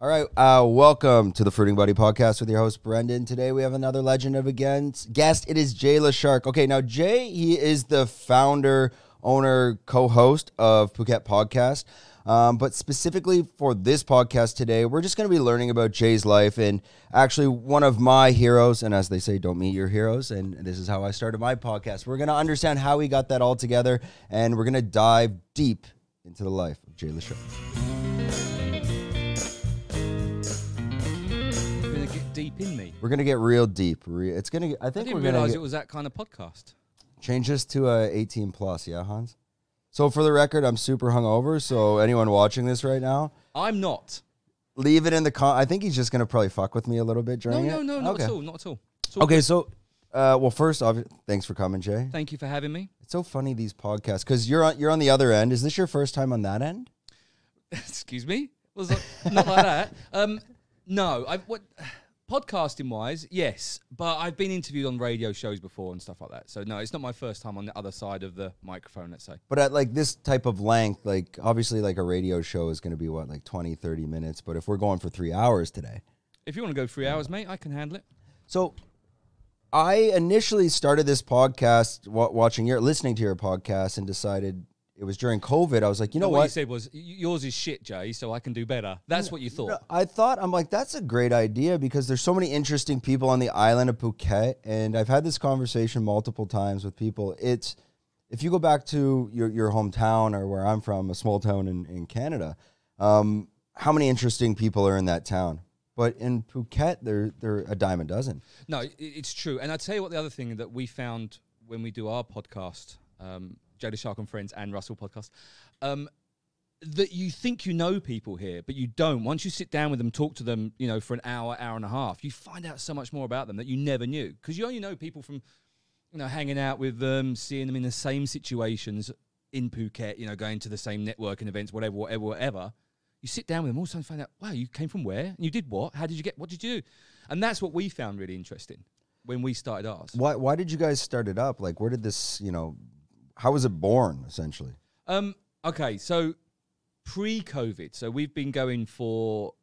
All right, uh, welcome to the Fruiting Body podcast with your host Brendan. Today we have another legend of a guest. It is Jay Leshark. Okay, now Jay, he is the founder, owner, co-host of Phuket Podcast. Um, but specifically for this podcast today, we're just going to be learning about Jay's life and actually one of my heroes. And as they say, don't meet your heroes. And this is how I started my podcast. We're going to understand how he got that all together, and we're going to dive deep into the life of Jay Leshark. Deep in me. We're gonna get real deep. Re- It's gonna. I I think didn't we're gonna realize get- it was that kind of podcast. change this to a 18 plus. Yeah, Hans. So for the record, I'm super hungover. So anyone watching this right now, I'm not. leave it in the con. I think he's just gonna probably fuck with me a little bit No, during no, it. no, not okay. at all. Not at all. It's all Okay, good. so. Uh, well, first off, thanks for coming, Jay. Thank you for having me. It's so funny these podcasts because you're on you're on the other end. Is this your first time on that end? Excuse me. Was it not like that? Um, no. I what podcasting wise, yes, but I've been interviewed on radio shows before and stuff like that. So no, it's not my first time on the other side of the microphone. Let's say. But at like this type of length, like obviously like a radio show is going to be what like 20, 30 minutes. But if we're going for three hours today, If you want to go three hours, mate, I can handle it. So I initially started this podcast wa- watching your listening to your podcast and decided it was during COVID. I was like, you know what, What you said was yours is shit, Jay. So I can do better. That's what you thought. I thought I'm like that's a great idea because there's so many interesting people on the island of Phuket and I've had this conversation multiple times with people. It's if you go back to your your hometown or where I'm from, a small town in in Canada, um, how many interesting people are in that town? But in Phuket, they're they're a dime a dozen. No, it's true. And I'll tell you what the other thing that we found when we do our podcast, um, Jay Leshark and Friends and Russell podcast, um, that you think you know people here, but you don't. Once you sit down with them, talk to them, you know, for an hour, hour and a half, you find out so much more about them that you never knew. Because you only know people from, you know, hanging out with them, seeing them in the same situations in Phuket, you know, going to the same networking events, whatever, whatever, whatever. You sit down with them, all of a sudden find out, wow, you came from where? And you did what? How did you get, what did you do? And that's what we found really interesting when we started ours. Why why did you guys start it up? Like where did this, you know, how was it born essentially? Um, okay, so pre-COVID, so we've been going for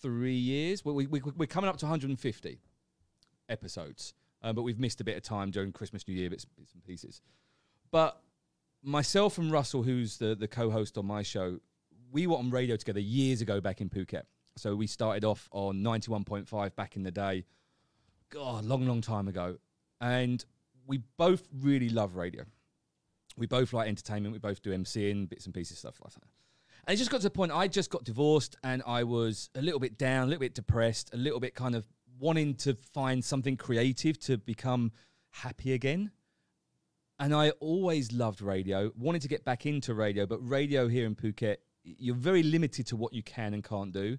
three years. We, we, we're coming up to 150 episodes, uh, but we've missed a bit of time during Christmas, New Year, bits, bits and pieces. But myself and Russell, who's the, the co-host on my show, we were on radio together years ago back in Phuket. So we started off on 91.5 back in the day. God, long, long time ago. And we both really love radio. We both like entertainment. We both do MCing, bits and pieces, stuff like that. And it just got to the point I just got divorced and I was a little bit down, a little bit depressed, a little bit kind of wanting to find something creative to become happy again. And I always loved radio, wanted to get back into radio, but radio here in Phuket, you're very limited to what you can and can't do.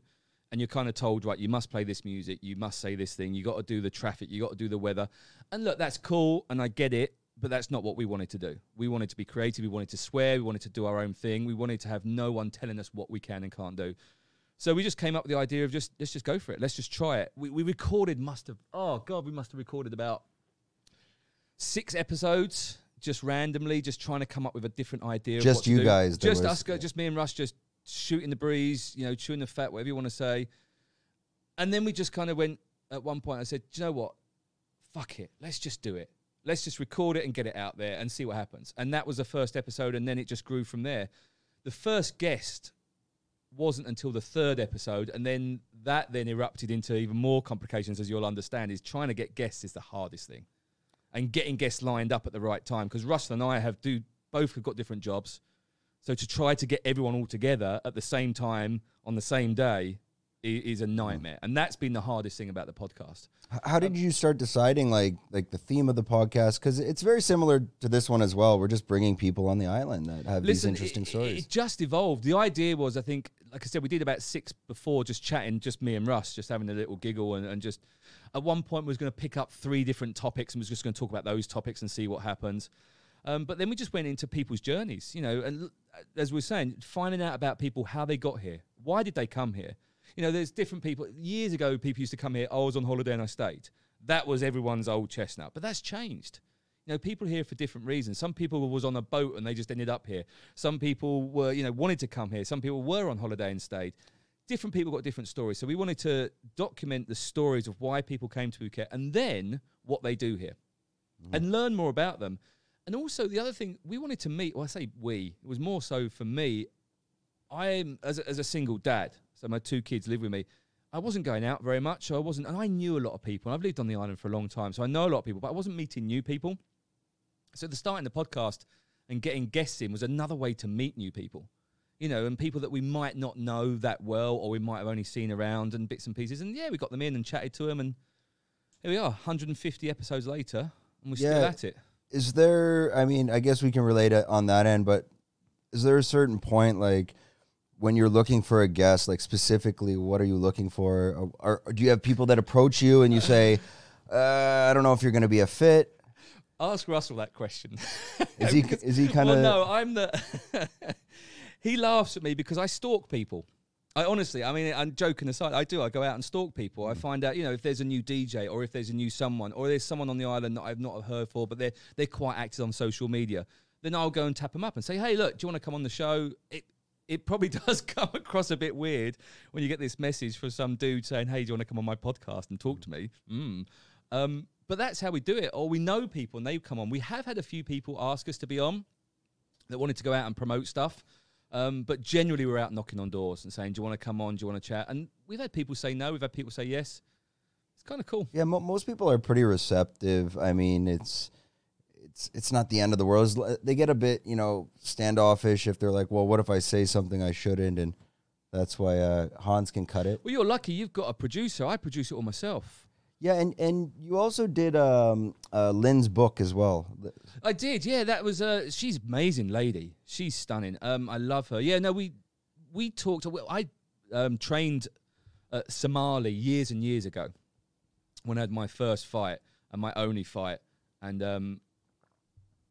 And you're kind of told, right, you must play this music, you must say this thing, you got to do the traffic, you got to do the weather. And look, that's cool, and I get it, but that's not what we wanted to do. We wanted to be creative, we wanted to swear, we wanted to do our own thing, we wanted to have no one telling us what we can and can't do. So we just came up with the idea of just let's just go for it. Let's just try it. We, we recorded must have oh god, we must have recorded about six episodes just randomly, just trying to come up with a different idea. of Just you guys, just was- us, go- just me and Russ, just shooting the breeze, you know, chewing the fat, whatever you want to say. And then we just kind of went. At one point, I said, "Do you know what? Fuck it. Let's just do it. Let's just record it and get it out there and see what happens." And that was the first episode, and then it just grew from there. The first guest wasn't until the third episode, and then that then erupted into even more complications, as you'll understand. Is trying to get guests is the hardest thing, and getting guests lined up at the right time. Because Russell and I have do both have got different jobs, so to try to get everyone all together at the same time on the same day is a nightmare, and that's been the hardest thing about the podcast. How did you start deciding like like the theme of the podcast? Because it's very similar to this one as well. We're just bringing people on the island that have these interesting it, stories. It just evolved. The idea was, I think, like I said, we did about six before, just chatting, just me and Russ, just having a little giggle, and, and just at one point we was going to pick up three different topics and was just going to talk about those topics and see what happens. Um, but then we just went into people's journeys, you know, and as we are saying, finding out about people how they got here, why did they come here. You know, there's different people. Years ago, people used to come here. "Oh, I was on holiday and I stayed. That was everyone's old chestnut, but that's changed. You know, people here for different reasons. Some people was on a boat and they just ended up here. Some people were, you know, wanted to come here. Some people were on holiday and stayed. different people got different stories. So we wanted to document the stories of why people came to Phuket and then what they do here mm-hmm. and learn more about them. And also the other thing we wanted to meet, well, I say we, it was more so for me. I'm as a, as a single dad, so my two kids live with me. I wasn't going out very much, so I wasn't, and I knew a lot of people. I've lived on the island for a long time, so I know a lot of people, but I wasn't meeting new people. So the starting the podcast and getting guests in was another way to meet new people, you know, and people that we might not know that well, or we might have only seen around and bits and pieces. And yeah, we got them in and chatted to them, and here we are, 150 episodes later, and we're still at it. is there i mean i guess we can relate it on that end but is there a certain point like when you're looking for a guest like specifically what are you looking for or, or do you have people that approach you and you say uh, i don't know if you're going to be a fit Ask Russell that question. is he Because- is he kind of Well, no, I'm the. he laughs at me because I stalk people. I honestly, I mean, I'm joking aside. I do. I go out and stalk people. I Mm. find out, you know, if there's a new DJ or if there's a new someone or there's someone on the island that I've not heard for, but they're they're quite active on social media. Then I'll go and tap them up and say, "Hey, look, do you want to come on the show?" It it probably does come across a bit weird when you get this message from some dude saying, "Hey, do you want to come on my podcast and talk to me?" Mm. Um, but that's how we do it. Or we know people and they come on. We have had a few people ask us to be on that wanted to go out and promote stuff. Um, but generally, we're out knocking on doors and saying, "Do you want to come on? Do you want to chat?" And we've had people say no. We've had people say yes. It's kind of cool. yeah mo- most people are pretty receptive i mean it's it's it's not the end of the world It's they get a bit you know standoffish if they're like well what if i say something i shouldn't and that's why uh, hans can cut it Well, you're lucky. You've got a producer. I produce it all myself. Yeah, and and you also did um, uh, Lynn's book as well. I did. Yeah, that was. Uh, she's amazing lady. She's stunning. Um, I love her. Yeah. No, we we talked. well, I um, trained at Somali years and years ago when I had my first fight and my only fight, and um,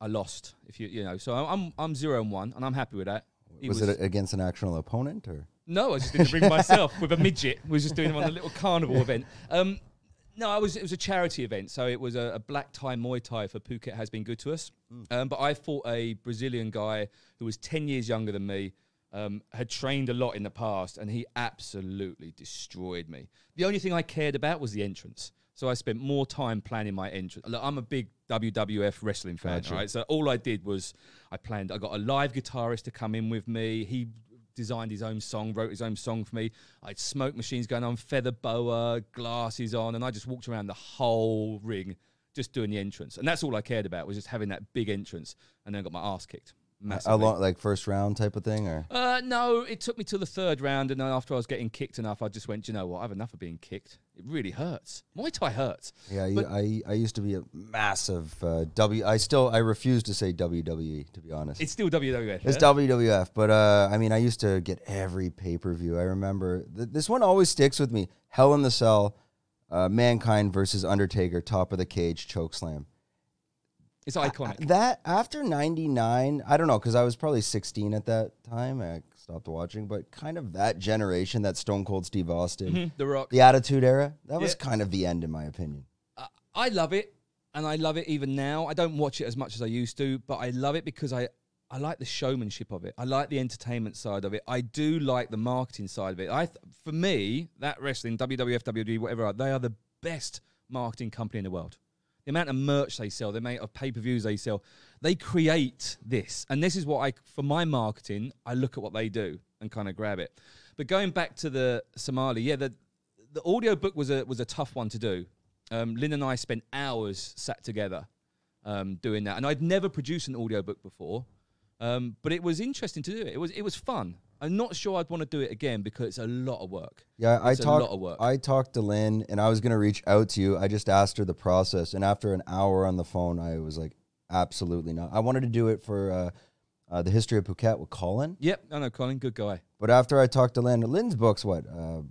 I lost. If you you know, so I'm I'm zero and one, and I'm happy with that. He Was, it against an actual opponent or? No, I just didn't bring myself with a midget. We was just doing them on a little carnival event. Um, no, I was. It was a charity event, so it was a, a black tie Muay Thai for Phuket has been good to us. Um, but I fought a Brazilian guy who was ten years younger than me. Um, had trained a lot in the past, and he absolutely destroyed me. The only thing I cared about was the entrance. So I spent more time planning my entrance. Look, I'm a big WWF wrestling fan, Gotcha. right? So all I did was I planned. I got a live guitarist to come in with me. He designed his own song, wrote his own song for me. I had smoke machines going on, feather boa, glasses on, and I just walked around the whole ring just doing the entrance. And that's all I cared about was just having that big entrance. And then I got my ass kicked. How Massively. long, like first round type of thing, or Uh, no, it took me to the third round, and then after I was getting kicked enough, I just went, "Do you know what? I've enough of being kicked. It really hurts. Muay Thai hurts. yeah, I, But- I I used to be a massive uh, W. I still I refuse to say WWE to be honest. It's still WWF. It's yeah? WWF, but uh, I mean, I used to get every pay per view. I remember th- this one always sticks with me: Hell in the Cell, uh, Mankind versus Undertaker, top of the cage choke slam. It's iconic. That after '99, I don't know because I was probably 16 at that time. I stopped watching, but kind of that generation, that Stone Cold Steve Austin, Mhm, the Rock. the Attitude Era, that was kind of the end, in my opinion. I- I love it, and I love it even now. I don't watch it as much as I used to, but I love it because I I like the showmanship of it. I like the entertainment side of it. I do like the marketing side of it. I th- for me, that wrestling, WWF, WWE, whatever, they are the best marketing company in the world. The amount of merch they sell, the amount of pay per views they sell, they create this. And this is what I, for my marketing, I look at what they do and kind of grab it. But going back to the Somali, yeah, the the audio book was a was a tough one to do. Um, Lynn and I spent hours sat together um, doing that, and I'd never produced an audio book before, um, but it was interesting to do it. It was it was fun. I'm not sure I'd want to do it again because it's a lot of work. Yeah, I It's a talked. lot of work. I talked to Lynn, and I was gonna reach out to you. I just asked her the process, and after an hour on the phone, I was like, absolutely not. I wanted to do it for uh, uh, the history of Phuket with Colin, Yep, I know Colin, good guy, but after I talked to Lynn, Lynn's book's what? Uh,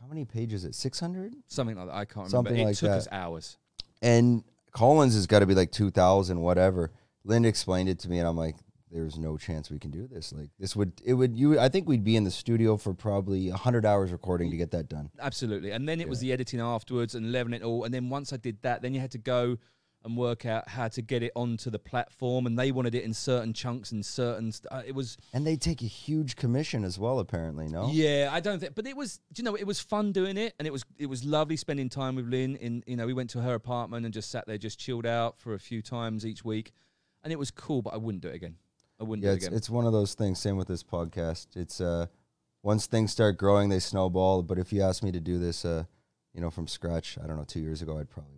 how many pages? Is it six hundred? something like that. I can't Something remember. It like took that. us hours. And Collins has got to be like two thousand, whatever. Lynn explained it to me, and I'm like, "There's no chance we can do this. Like, this would it would you? I think we'd be in the studio for probably hundred hours recording to get that done. Absolutely. And then it was the editing afterwards and leveling it all. And then once I did that, then you had to go and work out how to get it onto the platform. And they wanted it in certain chunks and certain. St- uh, it was And they take a huge commission as well, apparently. No. yeah, I don't think, but it was. You know? It was fun doing it, and it was it was lovely spending time with Lynn. In you know, we went to her apartment and just sat there, just chilled out for a few times each week, and it was cool. But I wouldn't do it again. I wouldn't Yeah, do it it's, again. it's one of those things. Same with this podcast. It's uh, once things start growing, they snowball. But if you ask me to do this, uh, you know, from scratch, I don't know, two years ago, I'd probably wouldn't do it.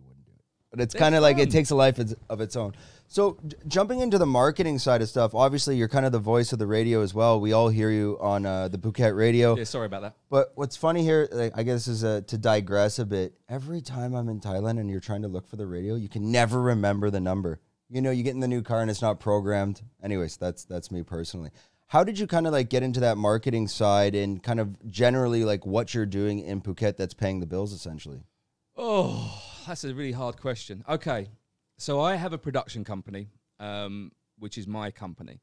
But it's kind of like it takes a life of- its own. So j- jumping into the marketing side of stuff, obviously you're kind of the voice of the radio as well. We all hear you on uh, the Phuket radio. yeah, sorry about that. But what's funny here, like, I guess, is uh, to digress a bit. Every time I'm in Thailand and you're trying to look for the radio, you can never remember the number. You know, you get in the new car and it's not programmed. Anyways, that's that's me personally. How did you kind of like get into that marketing side and kind of generally like what you're doing in Phuket that's paying the bills essentially? Oh, that's a really hard question. Okay, so I have a production company, um, which is my company,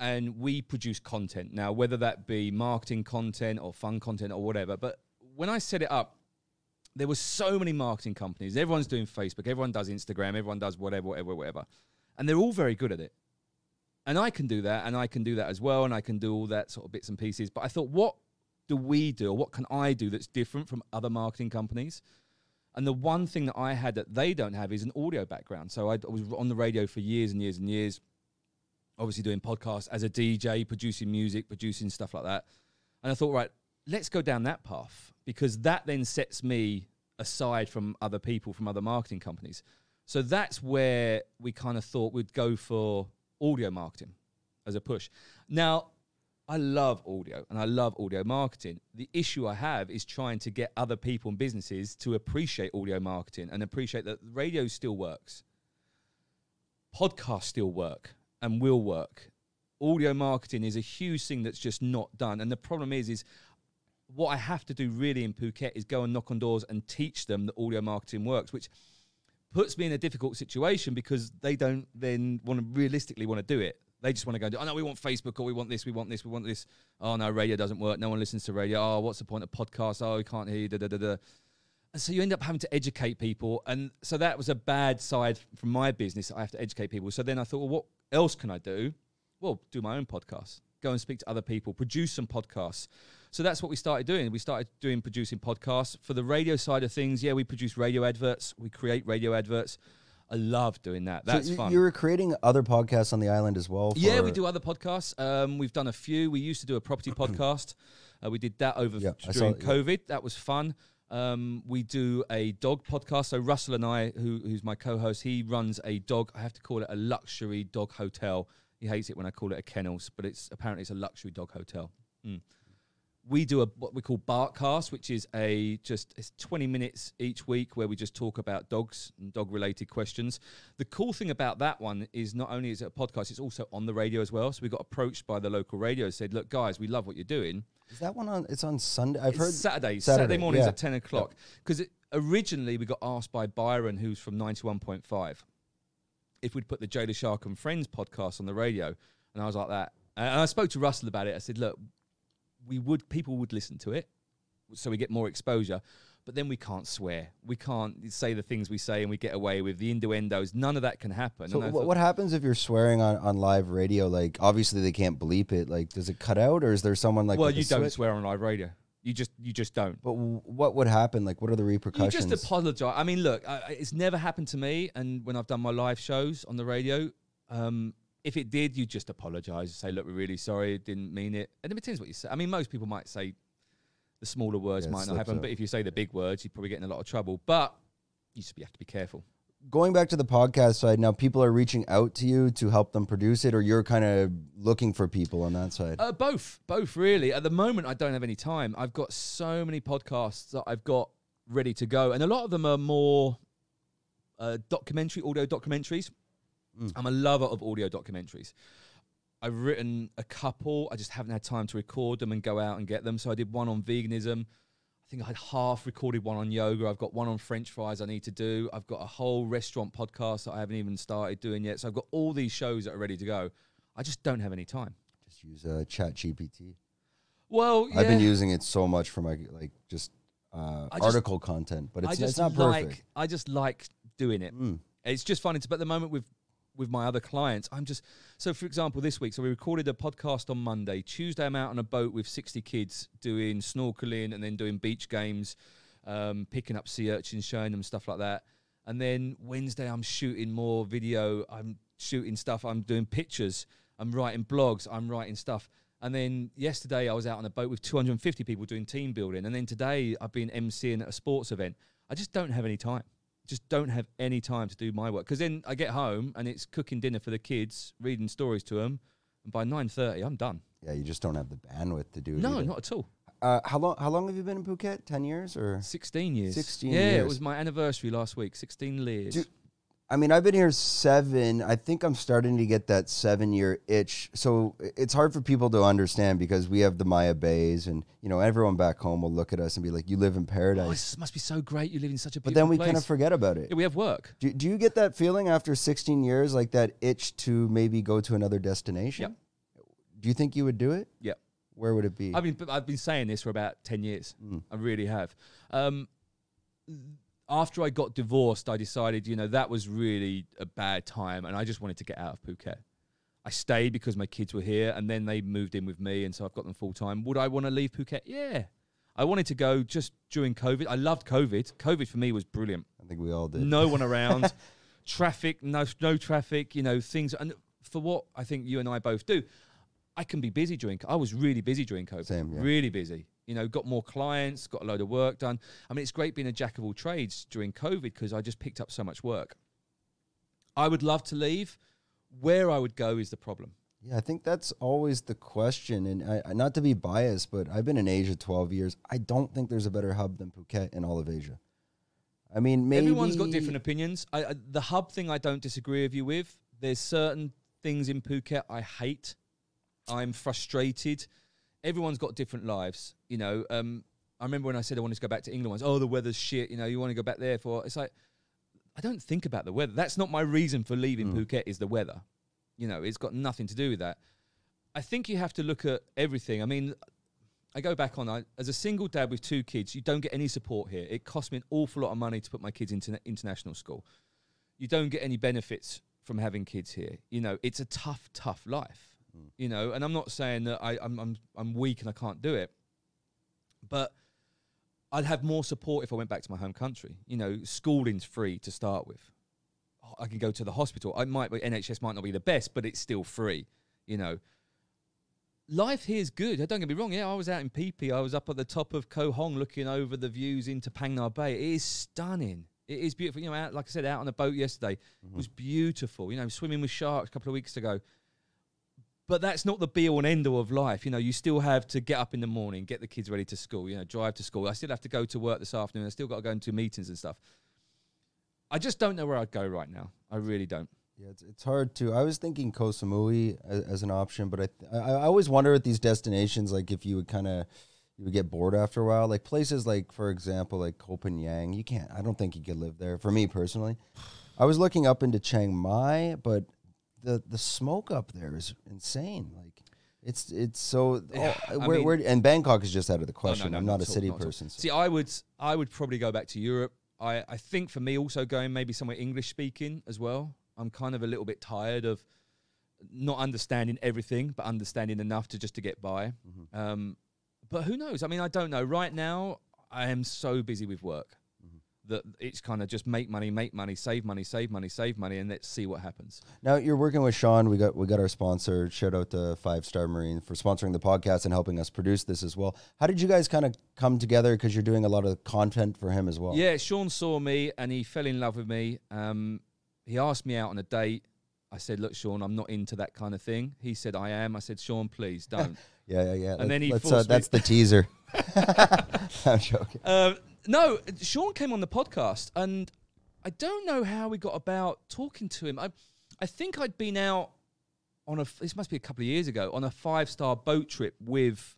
and we produce content. Now, whether that be marketing content or fun content or whatever, but when I set it up, there were so many marketing companies. Everyone's doing Facebook, everyone does Instagram, everyone does whatever, whatever, whatever, and they're all very good at it. And I can do that, and I can do that as well, and I can do all that sort of bits and pieces. But I thought, what do we do, or what can I do that's different from other marketing companies? And the one thing that I had that they don't have is an audio background. So I, was on the radio for years and years and years, obviously doing podcasts as a DJ, producing music, producing stuff like that. And I thought, right, let's go down that path because that then sets me aside from other people, from other marketing companies. So that's where we kind of thought we'd go for audio marketing as a push. Now, I love audio and I love audio marketing. The issue I have is trying to get other people and businesses to appreciate audio marketing and appreciate that radio still works. Podcasts still work and will work. Audio marketing is a huge thing that's just not done. And the problem is, is what I have to do really in Phuket is go and knock on doors and teach them that audio marketing works, which puts me in a difficult situation because they don't then want to realistically want to do it. They just want to go, do, oh no, we want Facebook or we want this, we want this, we want this. Oh no, radio doesn't work. No one listens to radio. Oh, what's the point of podcasts? Oh, we can't hear you. Da, da, da, da. And so you end up having to educate people. And so that was a bad side from my business. I have to educate people. So then I thought, well, what else can I do? Well, do my own podcast, go and speak to other people, produce some podcasts. So that's what we started doing. We started doing producing podcasts. For the radio side of things, yeah, we produce radio adverts, we create radio adverts. I love doing that. That's so you, fun. You were creating other podcasts on the island as well. Yeah, we do other podcasts. Um, we've done a few. We used to do a property podcast. Uh, we did that over Yeah, I saw during yeah. COVID. That was fun. Um, we do a dog podcast. So Russell and I, who, who's my co-host, he runs a dog. I have to call it a luxury dog hotel. He hates it when I call it a kennels, but it's apparently it's a luxury dog hotel. Mm. We do a what we call Barkcast, which is a just it's 20 minutes each week where we just talk about dogs and dog related questions. The cool thing about that one is not only is it a podcast, it's also on the radio as well. So we got approached by the local radio, said, "Look, guys, we love what you're doing. Is that one on? It's on Sunday. I've It's heard Saturdays, Saturday, Saturday, mornings yeah. at 10 o'clock. Because originally we got asked by Byron, who's from 91.5, if we'd put the Jay Leshark and Friends podcast on the radio. And I was like that. And I spoke to Russell about it. I said, look, we would, people would listen to it. So we get more exposure. But then we can't swear. We can't say the things we say and we get away with the innuendos. None of that can happen. So what, thought- what happens if you're swearing on, on live radio? Like obviously they can't bleep it. Like does it cut out or is there someone like well, you don't switch? swear on live radio. You just, you just don't. But w- what would happen? Like what are the repercussions? You just apologize. I mean, look, I- it's never happened to me. And when I've done my live shows on the radio, um, if it did, you just apologize. Say, look, we're really sorry. Didn't mean it. And it depends what you say. I mean, most people might say the smaller words Yeah, might not happen. out. But if you say the big words, you probably get in a lot of trouble. But you just have to be careful. Going back to the podcast side now, people are reaching out to you to help them produce it, or you're kind of looking for people on that side. Uh, both, both really. At the moment, I don't have any time. I've got so many podcasts that I've got ready to go, and a lot of them are more uh, documentary, audio documentaries. I'm a lover of audio documentaries. I've written a couple. I just haven't had time to record them and go out and get them. So I did one on veganism. I think I had half recorded one on yoga. I've got one on French fries I need to do. I've got a whole restaurant podcast that I haven't even started doing yet. So I've got all these shows that are ready to go. I just don't have any time. just use uh, Chat GPT. Well, I've been using it so much for my like just uh, just- article content, but it's, just it's not like perfect. I just like doing it. Mm. It's just funny. But at the moment with with my other clients, I'm just so. For example, this week, so we recorded a podcast on Monday. Tuesday, I'm out on a boat with 60 kids doing snorkeling and then doing beach games, um, picking up sea urchins, showing them stuff like that. And then Wednesday, I'm shooting more video. I'm shooting stuff. I'm doing pictures. I'm writing blogs. I'm writing stuff. And then yesterday, I was out on a boat with 250 people doing team building. And then today, I've been emceeing at a sports event. I just don't have any time. Just don't have any time to do my work. Because then I get home and it's cooking dinner for the kids, reading stories to them. And by 9.30, I'm done. Yeah, you just don't have the bandwidth to do it. No, either. not at all. Uh, how long? How long have you been in Phuket? Ten years or? 16 years. 16 yeah, it was my anniversary last week. 16 years. Do- I mean, I've been here seven. I think I'm starting to get that seven year itch. So it's hard for people to understand because we have the Maya Bays, and you know everyone back home will look at us and be like, "You live in oh, paradise," it must be so great. You live in such a but then we place. kind of forget about it. Yeah, we have work. Do, do you get that feeling after 16 years, like that itch to maybe go to another destination? Do you think you would do it? Yep. Where would it be? I've been I've been saying this for about ten years. I really have. Um, after I got divorced, I decided you know that was really a bad time, and I just wanted to get out of Phuket. I stayed because my kids were here, and then they moved in with me, and so I've got them full time. Would I want to leave Phuket? Yeah, I wanted to go just during COVID. I loved COVID. COVID for me was brilliant. I think we all did. No one around, traffic, no no traffic. You know things, and for what I think you and I both do, I can be busy during. I was really busy during COVID. Same, yeah. Really busy. You know, got more clients, got a load of work done. I mean, it's great being a jack of all trades during COVID because I just picked up so much work. I would love to leave. Where I would go is the problem. Yeah, I think that's always the question. And I, not to be biased, but I've been in Asia 12 years. I don't think there's a better hub than Phuket in all of Asia. I mean, maybe Everyone's got different opinions. I, I, the hub thing, I don't disagree with you with. There's certain things in Phuket I hate. I'm frustrated. Everyone's got different lives. You know, um, I remember when I said I wanted to go back to England once. Oh, the weather's shit. You know, you want to go back there for? It's like I don't think about the weather. That's not my reason for leaving Phuket. Is the weather? You know, it's got nothing to do with that. I think you have to look at everything. I mean, I go back on I, as a single dad with two kids. You don't get any support here. It cost me an awful lot of money to put my kids into international school. You don't get any benefits from having kids here. You know, it's a tough, tough life. You know, and I'm not saying that I, I'm I'm I'm weak and I can't do it, but I'd have more support if I went back to my home country. You know, schooling's free to start with. I can go to the hospital. I might be NHS might not be the best, but it's still free. You know, life here is good. Don't get me wrong. Yeah, I was out in Phi Phi. I was up at the top of Koh Hong looking over the views into Phang Nga Bay. It is stunning. It is beautiful. You know, out, like I said, out on a boat yesterday mm-hmm. it was beautiful. You know, swimming with sharks a couple of weeks ago. But that's not the be all and end all of life. You know, you still have to get up in the morning, get the kids ready to school, you know, drive to school. I still have to go to work this afternoon. I still got to go into meetings and stuff. I just don't know where I'd go right now. I really don't. Yeah, it's, it's hard to. I was thinking Koh Samui as, as an option, but I, th- I I always wonder at these destinations, like if you would kind of you would get bored after a while. Like places like, for example, like Phangan, you can't. I don't think you could live there. For me personally, I was looking up into Chiang Mai, but the the smoke up there is insane. Like it's it's so. Oh, where, mean- where, and Bangkok is just out of the Oh, question. I'm not, a at all, city not all. person. so- See, I would, I would probably go back to Europe. I, I think for me, also going maybe somewhere English speaking as well. I'm kind of a little bit tired of not understanding everything, but understanding enough to just to get by. Mm-hmm. Um, but who knows? I mean, I don't know. Right now, I am so busy with work. That it's kind of just make money, make money, save money, save money, save money, and let's see what happens. Now you're working with Sean. We got we got our sponsor. Shout out to Five Star Marine for sponsoring the podcast and helping us produce this as well. How did you guys kind of come together? Because you're doing a lot of content for him as well. Yeah, Sean saw me and he fell in love with me. Um, he asked me out on a date. I said, "Look, Sean, I'm not into that kind of thing." He said, "I am." I said, "Sean, please don't." yeah, yeah. yeah. And then he uh, me- that's the teaser. I'm joking. Um, no, Sean came on the podcast, and I don't know how we got about talking to him. I, I think I'd been out on a. This must be a couple of years ago on a five star boat trip with.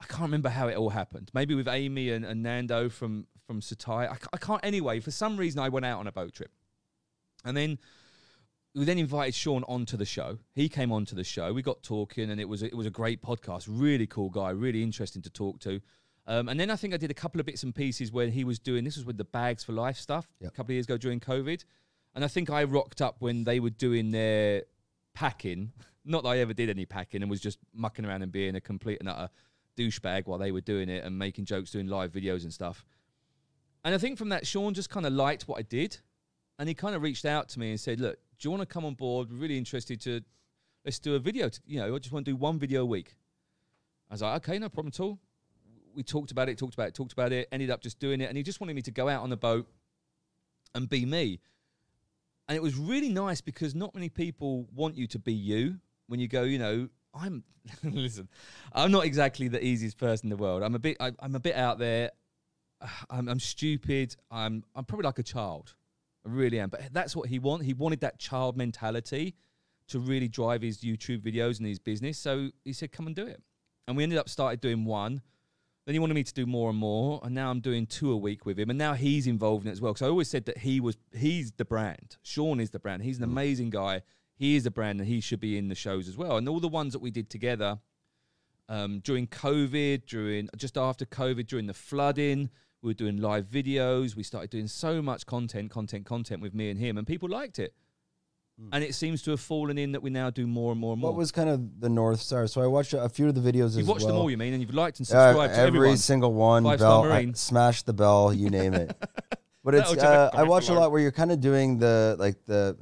I can't remember how it all happened. Maybe with Amy and, and Nando from from Satai. I, can't. Anyway, for some reason, I went out on a boat trip, and then we then invited Sean onto the show. He came onto the show. We got talking, and it was a, it was a great podcast. Really cool guy. Really interesting to talk to. Um, and then I think I did a couple of bits and pieces where he was doing this was with the bags for life stuff Yep. a couple of years ago during COVID. And I think I rocked up when they were doing their packing. Not that I ever did any packing and was just mucking around and being a complete and utter douchebag while they were doing it and making jokes, doing live videos and stuff. And I think from that, Sean just kind of liked what I did. And he kind of reached out to me and said, Look, do you want to come on board? We're really interested to, let's do a video. To, you know, I just want to do one video a week. I was like, Okay, no problem at all. We talked about it, talked about it, talked about it, ended up just doing it. And he just wanted me to go out on the boat and be me. And it was really nice because not many people want you to be you when you go, you know, I'm listen, I'm not exactly the easiest person in the world. I'm a bit I, am a bit out there. I'm, I'm stupid. I'm I'm probably like a child. I really am. But that's what he wanted. He wanted that child mentality to really drive his YouTube videos and his business. So he said, "Come and do it." And we ended up started doing one. Then he wanted me to do more and more, and now I'm doing two a week with him. And now he's involved in it as well. Because I always said that he was he's the brand. Sean is the brand. He's an mm. amazing guy. He is the brand, and he should be in the shows as well. And all the ones that we did together um, during COVID, during just after COVID, during the flooding, we were doing live videos. We started doing so much content, content, content with me and him, and people liked it. Mm. And it seems to have fallen in that we now do more and more and more. What was kind of the North Star? So I watched a few of the videos. You've watched well. them all, you mean, and you've liked and subscribed uh, to every everyone. single one. Five bell, Star Marine. smash the bell, you name it. But it's uh, I watch a lot where you're kind of doing the like the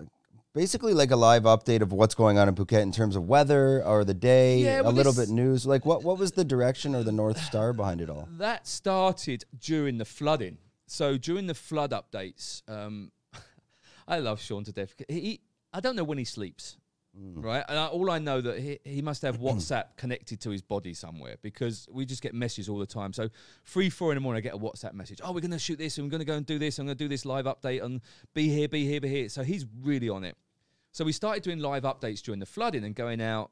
basically like a live update of what's going on in Phuket in terms of weather or the day, yeah, well a little bit news. Like what what was the direction or the North Star behind it all? That started during the flooding. So during the flood updates, um, I love Sean to death. He, I don't know when he sleeps. Mm. Right, and I, all I know that he, he must have WhatsApp connected to his body somewhere because we just get messages all the time. So three, four in the morning, I get a WhatsApp message. Oh, we're going to shoot this, and we're going to go and do this. I'm going to do this live update and be here, be here, be here. So he's really on it. So we started doing live updates during the flooding and going out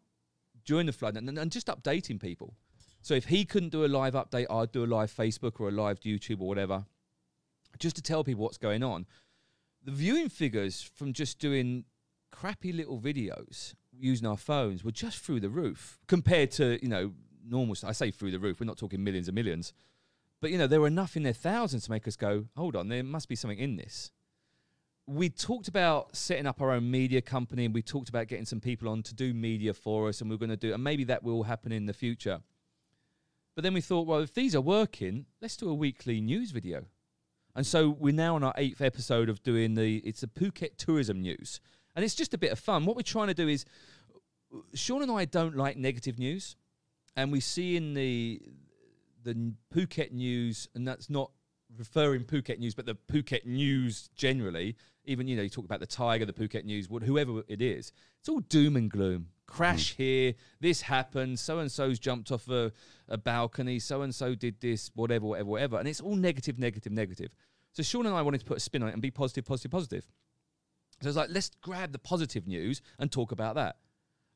during the flooding and, and just updating people. So if he couldn't do a live update, I'd do a live Facebook or a live YouTube or whatever, just to tell people what's going on. The viewing figures from just doing crappy little videos using our phones were just through the roof compared to you know normal. I say through the roof. We're not talking millions and millions, but you know there were enough in their thousands to make us go, hold on, there must be something in this. We talked about setting up our own media company, and we talked about getting some people on to do media for us, and we're going to do, and maybe that will happen in the future. But then we thought, well, if these are working, let's do a weekly news video. And so we're now on our eighth episode of doing the it's the Phuket tourism news and it's just a bit of fun. What we're trying to do is, Sean and I don't like negative news, and we see in the the Phuket news, and that's not referring Phuket news, but the Phuket news generally. Even you know, you talk about the Tiger, the Phuket news, whoever it is. It's all doom and gloom. Crash mm. here. This happened. So and so's jumped off a, a balcony. So and so did this. Whatever, whatever, whatever. And it's all negative, negative, negative. So Sean and I wanted to put a spin on it and be positive, positive, positive. So it's like, let's grab the positive news and talk about that.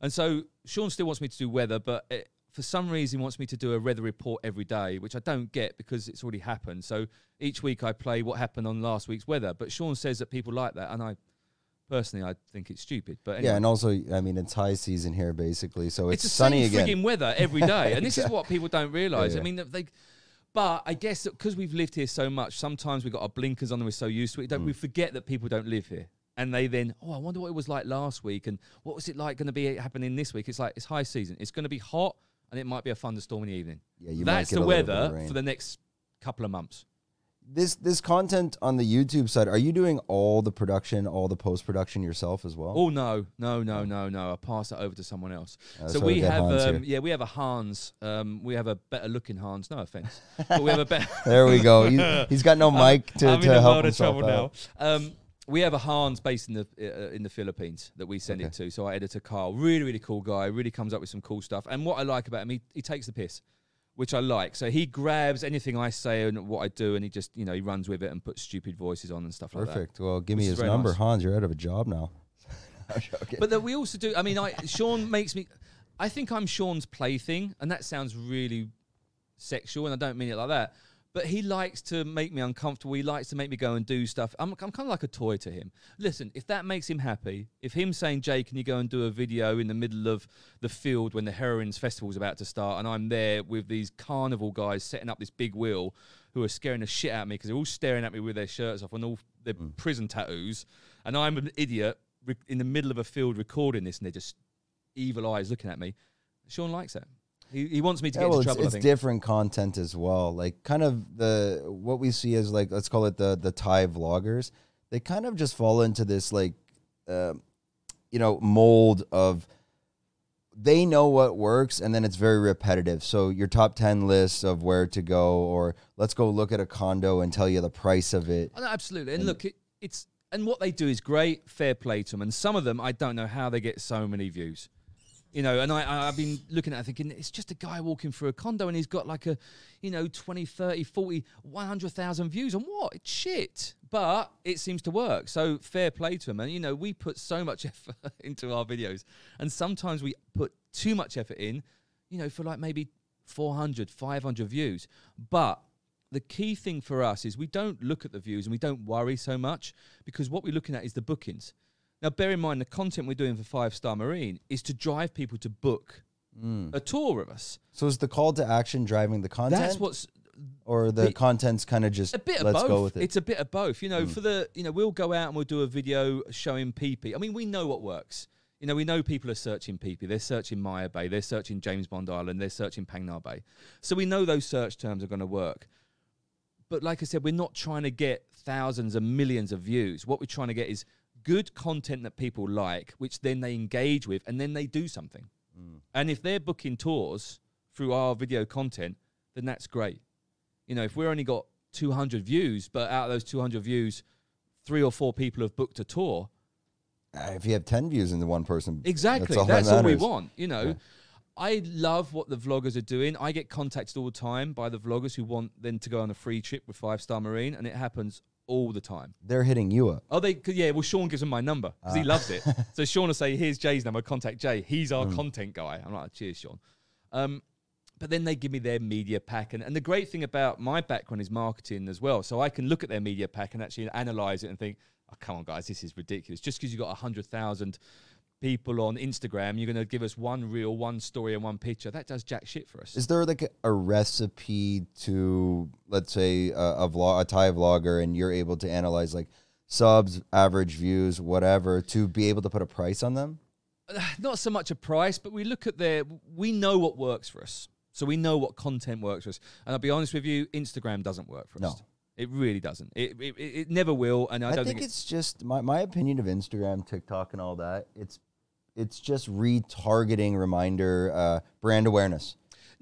And so Sean still wants me to do weather, but it, for some reason wants me to do a weather report every day, which I don't get because it's already happened. So each week I play what happened on last week's weather. But Sean says that people like that, and I personally I think it's stupid. But anyway. yeah, and also I mean it's high season here basically, so it's, it's sunny again. frigging weather every day, and this is what people don't realize. Yeah, yeah. I mean they. But I guess because we've lived here so much, sometimes we've got our blinkers on and we're so used to it. Mm. We forget that people don't live here and they then, oh, I wonder what it was like last week, and what was it like going to be happening this week? It's like it's high season. It's going to be hot, and it might be a thunderstorm in the evening. Yeah, you That's the weather for the next couple of months. This this content on the YouTube side, are you doing all the production, all the post production yourself as well? Oh no, no, no, no, no! I pass it over to someone else. Uh, so, so we have, um, yeah, we have a Hans. Um, we have a better looking Hans. No offense, but we have a better. there we go. He, has got no mic to, I'm to help himself out. Now. Um, we have a Hans based in the uh, in the Philippines that we send okay. it to. So our editor Carl, really really cool guy, really comes up with some cool stuff. And what I like about him, he, he takes the piss, which I like. So he grabs anything I say and what I do, and he just you know he runs with it and puts stupid voices on and stuff Perfect. like that. Perfect. Well, give me his number, nice. Hans. You're out of a job now. but that we also do. I mean, I, Sean makes me. I think I'm Sean's plaything, and that sounds really sexual, and I don't mean it like that. But he likes to make me uncomfortable. He likes to make me go and do stuff. I'm, I'm kind of like a toy to him. Listen, if that makes him happy, if him saying, Jay, can you go and do a video in the middle of the field when the Heroines Festival's about to start, and I'm there with these carnival guys setting up this big wheel who are scaring the shit out of me because they're all staring at me with their shirts off and all their mm. prison tattoos, and I'm an idiot re- in the middle of a field recording this, and they're just evil eyes looking at me. Sean likes that. He, he wants me to Yeah, get well, into it's, trouble. I it's different content as well. Like kind of the what we see as like let's call it the the Thai vloggers. They kind of just fall into this like, uh, you know, mold of they know what works and then it's very repetitive. So your top ten lists of where to go, or let's go look at a condo and tell you the price of it. Oh, absolutely. And look, it, it's and what they do is great. Fair play to them. And some of them, I don't know how they get so many views. You know, and I, I've been looking at it thinking, it's just a guy walking through a condo and he's got like a, you know, 20, 30, 40, 100,000 views on what? It's shit. But it seems to work. So fair play to him. And, you know, we put so much effort into our videos. And sometimes we put too much effort in, you know, for like maybe 400, 500 views. But the key thing for us is we don't look at the views and we don't worry so much because what we're looking at is the bookings. Now, bear in mind the content we're doing for Five Star Marine is to drive people to book mm. a tour of us. So is the call to action driving the content, That's what's or the content's kind of just a bit of let's both. go with it? It's a bit of both. You know, mm. for the you know, we'll go out and we'll do a video showing Phi Phi. I mean, we know what works. You know, we know people are searching Phi Phi. They're searching Maya Bay. They're searching James Bond Island. They're searching Phang Nga Bay. So we know those search terms are going to work. But like I said, we're not trying to get thousands and millions of views. What we're trying to get is good content that people like, which then they engage with, and then they do something. And if they're booking tours through our video content, then that's great. You know, if we're only got 200 views, but out of those 200 views, three or four people have booked a tour, Uh, if you have ten views into one person, Exactly. all That's, that all we want. You know, I love what the vloggers are doing. I get contacted all the time by the vloggers who want them to go on a free trip with Five Star Marine, and it happens all the time. they're hitting you up. Oh, they? Yeah. Well, Sean gives them my number because he Ah. loves it. so Sean will say, "Here's Jay's number. Contact Jay. He's our Hmm. content guy." I'm like, "Cheers, Sean." Um, but then they give me their media pack, and, and the great thing about my background is marketing as well. So I can look at their media pack and actually analyze it and think, "Oh, come on, guys, this is ridiculous." Just because you got hundred thousand people on Instagram, you're going to give us one reel, one story, and one picture. That does jack shit for us. Is there like a, recipe to, let's say, a, a vlog, a Thai vlogger, and you're able to analyze like subs, average views, whatever, to be able to put a price on them? not so much a price, but we look at their. We know what works for us, so we know what content works for us. And I'll be honest with you, Instagram doesn't work for us. No. It really doesn't. It, it, it never will, and I, I, don't think, think, it's just my, my opinion of Instagram, TikTok, and all that. It's it's just retargeting reminder uh, brand awareness.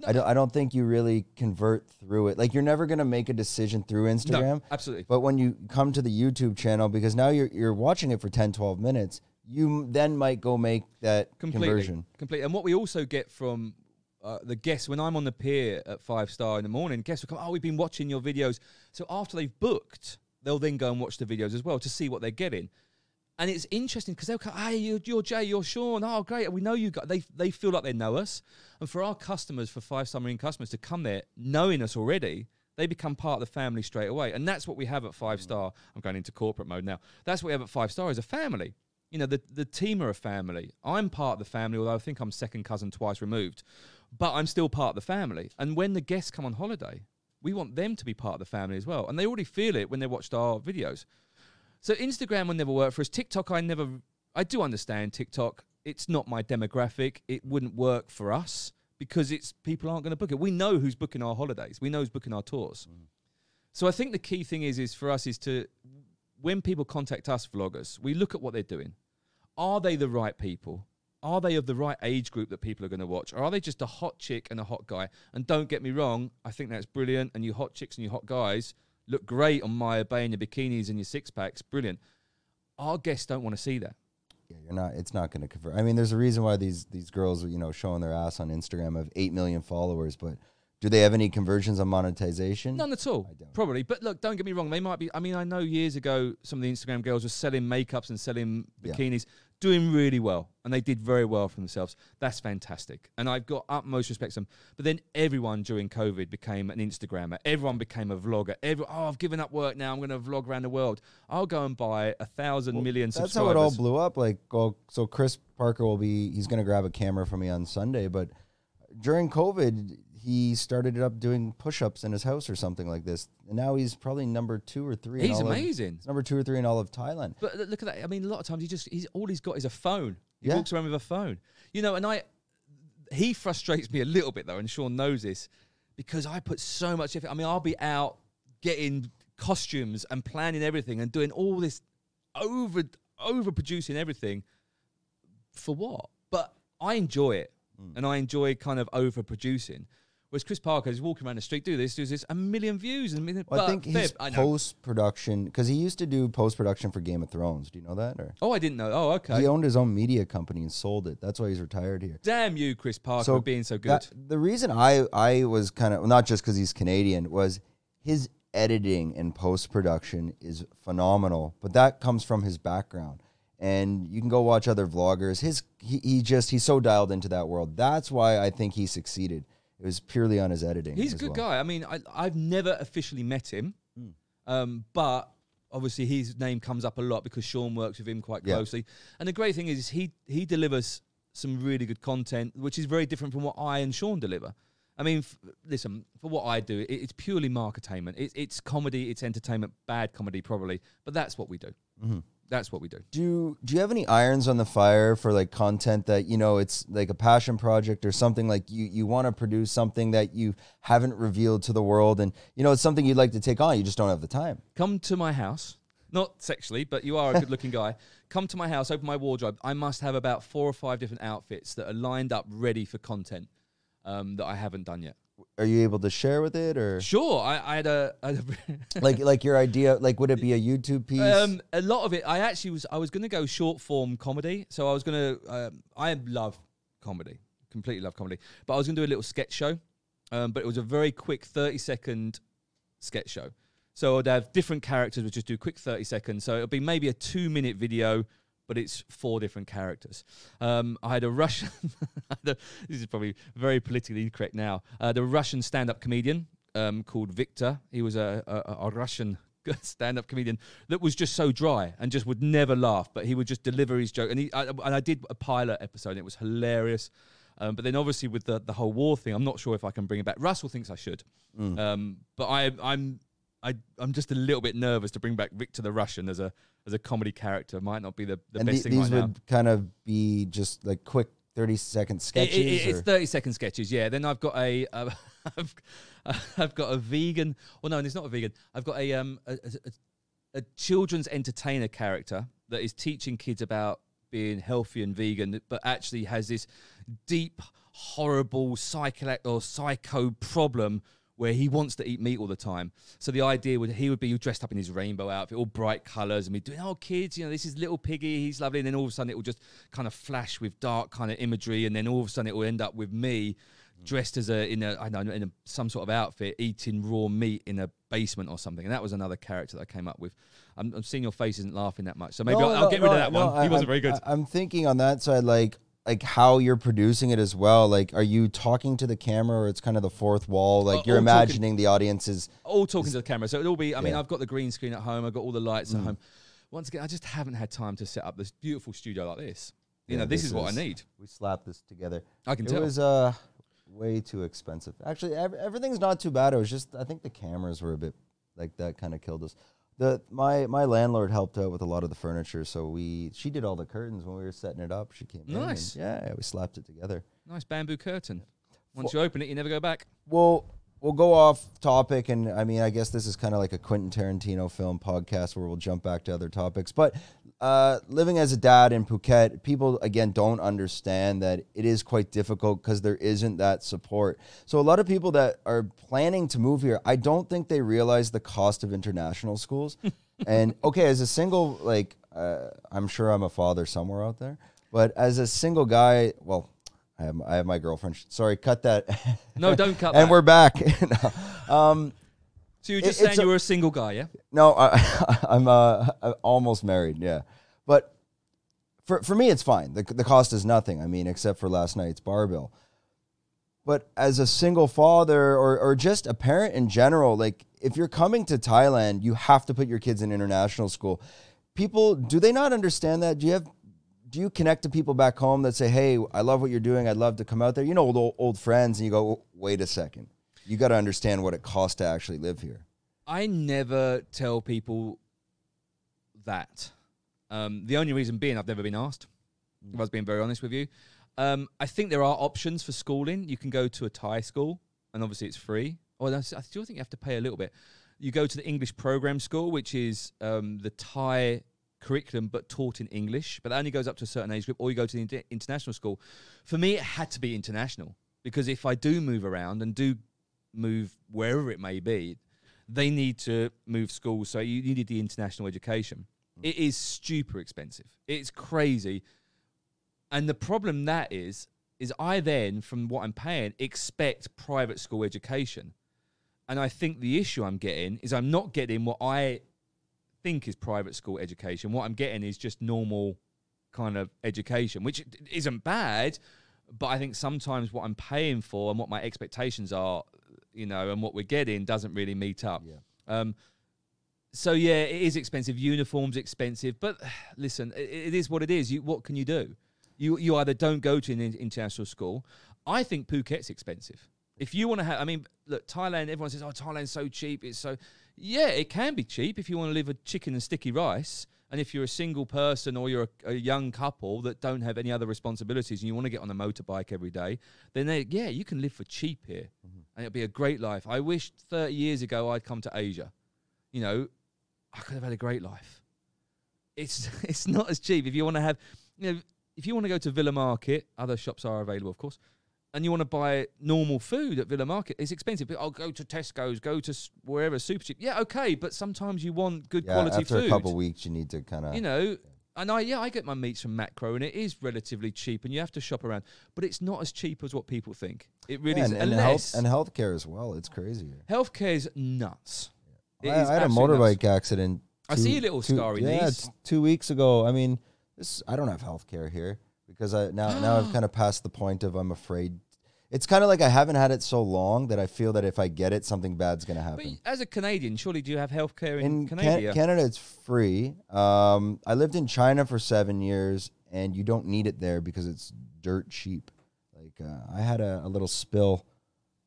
I don't I don't think you really convert through it. Like you're never gonna make a decision through no, Instagram. absolutely. But when you come to the YouTube channel, because now you're you're watching it for 10, 12 minutes, you then might go make that completely, conversion. completely. And what we also get from uh, the guests when I'm on the pier at five star in the morning, guests will come. Oh, we've been watching your videos. So after they've booked, they'll then go and watch the videos as well to see what they're getting. And it's interesting because they'll come, hey, you're, you're Jay, you're Sean. Oh, great. We know you got, they, they feel like they know us. And for our customers, for Five Star Marine customers to come there knowing us already, they become part of the family straight away. And that's what we have at Five mm. Star. I'm going into corporate mode now. That's what we have at Five Star as a family. You know, the, the team are a family. I'm part of the family, although I think I'm second cousin twice removed. But I'm still part of the family. And when the guests come on holiday, we want them to be part of the family as well. And they already feel it when they watched our videos. So Instagram will never work for us. TikTok, I never, I do understand TikTok. It's not my demographic. It wouldn't work for us because it's people aren't going to book it. We know who's booking our holidays. We know who's booking our tours. Mm. So I think the key thing is, is for us is to, when people contact us vloggers, we look at what they're doing. Are they the right people? Are they of the right age group that people are going to watch? Or are they just a hot chick and a hot guy? And don't get me wrong, I think that's brilliant. And you hot chicks and you hot guys look great on Maya Bay and your bikinis and your six packs. Brilliant. Our guests don't want to see that. Yeah, you're not. It's not going to convert. I mean, there's a reason why these these girls, are, you know, showing their ass on Instagram have eight million followers, but do they have any conversions on monetization? None at all. I don't. Probably. But look, don't get me wrong. They might be. I mean, I know years ago some of the Instagram girls were selling makeups and selling Yeah. Doing really well, and they did very well for themselves. That's fantastic, and I've got utmost respect for them. But then everyone during COVID became an Instagrammer. Everyone became a vlogger. Every, oh, I've given up work now. I'm going to vlog around the world. I'll go and buy a thousand million That's subscribers. how it all blew up. Like, well, so Chris Parker will be, he's going to grab a camera from me on Sunday. But during COVID, he started up doing push ups in his house or something like this. And now he's probably number two or three. in He's all of- amazing. he's number two or three in all of Thailand. But look at that. I mean, a lot of times he just he's all he's got is a phone. He Yeah. walks around with a phone. You know, and I he frustrates me a little bit though, and Sean knows this because I put so much effort. I mean, I'll be out getting costumes and planning everything and doing all this over over producing everything for what? But I enjoy it, Hmm. and I enjoy kind of over producing. Whereas Chris Parker is walking around the street, do this, do this, a million views, and a million. Well, I think his post production, because he used to do post production for Game of Thrones. Do you know that? Or Oh, I didn't know. Oh, okay. he owned his own media company and sold it. That's why he's retired here. Damn you, Chris Parker, So for being so good. That- the reason I I was kind of not just because he's Canadian was his editing and post production is phenomenal, but that comes from his background. And you can go watch other vloggers. His he, he just he's so dialed into that world. That's why I think he succeeded. It was purely on his editing. He's a good well. guy. I mean, I, I've never officially met him, Hmm. um, but obviously his name comes up a lot because Sean works with him quite Yeah. closely. And the great thing is, he he delivers some really good content, which is very different from what I and Sean deliver. I mean, f- listen, for what I do, it, it's purely marketainment. It, it's comedy, it's entertainment, bad comedy probably, but that's what we do. Mm-hmm. That's what we do. Do do you have any irons on the fire for like content that you know it's like a passion project or something like you you want to produce something that you haven't revealed to the world and you know it's something you'd like to take on you just don't have the time. come to my house not sexually but you are a good looking guy come to my house open my wardrobe i must have about four or five different outfits that are lined up ready for content um, that i haven't done yet Are you able to share with it or sure i, I had a, I had a like like your idea like would it be a YouTube piece? Um, a lot of it. I actually was. I was going to go short form comedy. So I was going to. Um, I love comedy. Completely love comedy. But I was going to do a little sketch show. Um, but it was a very quick thirty second sketch show. So I'd have different characters. Would just do quick thirty seconds. So it'll be maybe a two minute video. But it's four different characters. Um, I had a Russian. this is probably very politically incorrect now. Uh, the Russian stand-up comedian um, called Victor. He was a, a, a Russian stand-up comedian that was just so dry and just would never laugh, but he would just deliver his joke. And he I, and I did a pilot episode. And it was hilarious. Um, but then obviously with the the whole war thing, I'm not sure if I can bring it back. Russell thinks I should, um, but I I'm. I, I'm just a little bit nervous to bring back Victor the Russian as a as a comedy character. Might not be the, the and best the- thing these right now. would kind of be just like quick 30 second sketches it- it- it's 30 second sketches, yeah. Then I've got a, uh, I've, I've got a vegan. Well, no, it's not a vegan. I've got a um a, a, a- a children's entertainer character that is teaching kids about being healthy and vegan, but actually has this deep, horrible psycho or psycho problem where he wants to eat meat all the time. So the idea would he would be dressed up in his rainbow outfit, all bright colours, and be doing, oh kids, you know, this is little piggy, he's lovely, and then all of a sudden it will just kind of flash with dark kind of imagery, and then all of a sudden it will end up with me mm. dressed as a in a I don't know in a, some sort of outfit eating raw meat in a basement or something. And that was another character that I came up with. I'm, I'm seeing your face isn't laughing that much, so maybe No, I'll, I'll no, get rid of no, that no, one. I- he wasn't I- very good. I, am thinking on that side, like like how you're producing it as well. Like, are you talking to the camera, or it's kind of the fourth wall? Like Uh, you're all talking- imagining the audience is. all talking to the camera. So it'll be. I mean, Yeah. Mm. I've got the green screen at home. I've got all the lights at home. Once again, I just haven't had time to set up this beautiful studio like this. You Yeah, know, this, is what I need. We slapped this together. I can it tell. was uh way too expensive. Actually, ev- everything's not too bad. It was just I think the cameras were a bit like that. Kind of killed us. The my my landlord helped out with a lot of the furniture, so we she did all the curtains when we were setting it up. She came in. and Nice. yeah, we slapped it together. nice bamboo curtain. Once you open it, you never go back. Well, we'll go off topic, and I mean, I guess this is kind of like a Quentin Tarantino film podcast where we'll jump back to other topics. But uh, living as a dad in Phuket, people again don't understand that it is quite difficult because there isn't that support. So a lot of people that are planning to move here, I don't think they realize the cost of international schools. and okay, as a single, like uh, I'm sure I'm a father somewhere out there, but as a single guy, well. I have, I have my girlfriend. Sorry, cut that. No, don't cut and that. we're back. No. um, So you're just it's saying you were a single guy, yeah? no, I, I'm uh, almost married. Yeah, but for for me, it's fine. The the cost is nothing. I mean, except for last night's bar bill. But as a single father or or just a parent in general, like if you're coming to Thailand, you have to put your kids in international school. People, do they not understand that? Do you have do you connect to people back home that say, "Hey, I love what you're doing. I'd love to come out there." You know, old old friends, and you go, "Wait a second, you got to understand what it costs to actually live here." I never tell people that. Um, the only reason being I've never been asked. If I was being very honest with you, um, I think there are options for schooling. You can go to a Thai school, and obviously it's free. Or that's, I still think you have to pay a little bit. You go to the English program school, which is um, the Thai curriculum but taught in English, but that only goes up to a certain age group. Or you go to the inter- international school. For me, it had to be international because if I do move around and do move wherever it may be, they need to move schools. So you needed the international education. Mm. It is super expensive. It's crazy. And the problem that is, is I then, from what I'm paying, expect private school education. And I think the issue I'm getting is I'm not getting what I think is private school education. What I'm getting is just normal kind of education, which isn't bad. But I think sometimes what I'm paying for and what my expectations are, you know, and what we're getting doesn't really meet up. Yeah. Um, so yeah, it is expensive. Uniforms expensive, but listen, it, it is what it is. You, what can you do? You you either don't go to an international school. I think Phuket's expensive. If you want to have, I mean, look, Thailand. Everyone says, "Oh, Thailand's so cheap." It's so, yeah, it can be cheap if you want to live a chicken and sticky rice. And if you're a single person or you're a, a young couple that don't have any other responsibilities and you want to get on a motorbike every day, then they, yeah, you can live for cheap here, mm-hmm. and it'll be a great life. I wish 30 years ago I'd come to Asia. You know, I could have had a great life. It's it's not as cheap if you want to have, you know, if you want to go to Villa Market, other shops are available, of course, and you want to buy normal food at Villa Market, it's expensive. But I'll go to Tesco's, go to wherever super cheap. Yeah, okay, but sometimes you want good Yeah, quality after food. a couple weeks, you need to kind of you know. And I yeah I get my meats from Makro and it is relatively cheap and you have to shop around, but it's not as cheap as what people think. It really Yeah, is. and, and health and healthcare as well. It's crazy. healthcare is nuts. I, is I had a motorbike nuts. accident. I see a little scar in yeah, these. two weeks ago. I mean, this I don't have healthcare here because I now now I've kind of passed the point of I'm afraid. It's kind of like I haven't had it so long that I feel that if I get it, something bad's gonna But happen. as a Canadian, surely do you have healthcare in, In Can- Canada? Canada, it's free. Um, I lived in China for seven years, and you don't need it there because it's dirt cheap. Like uh, I had a, a little spill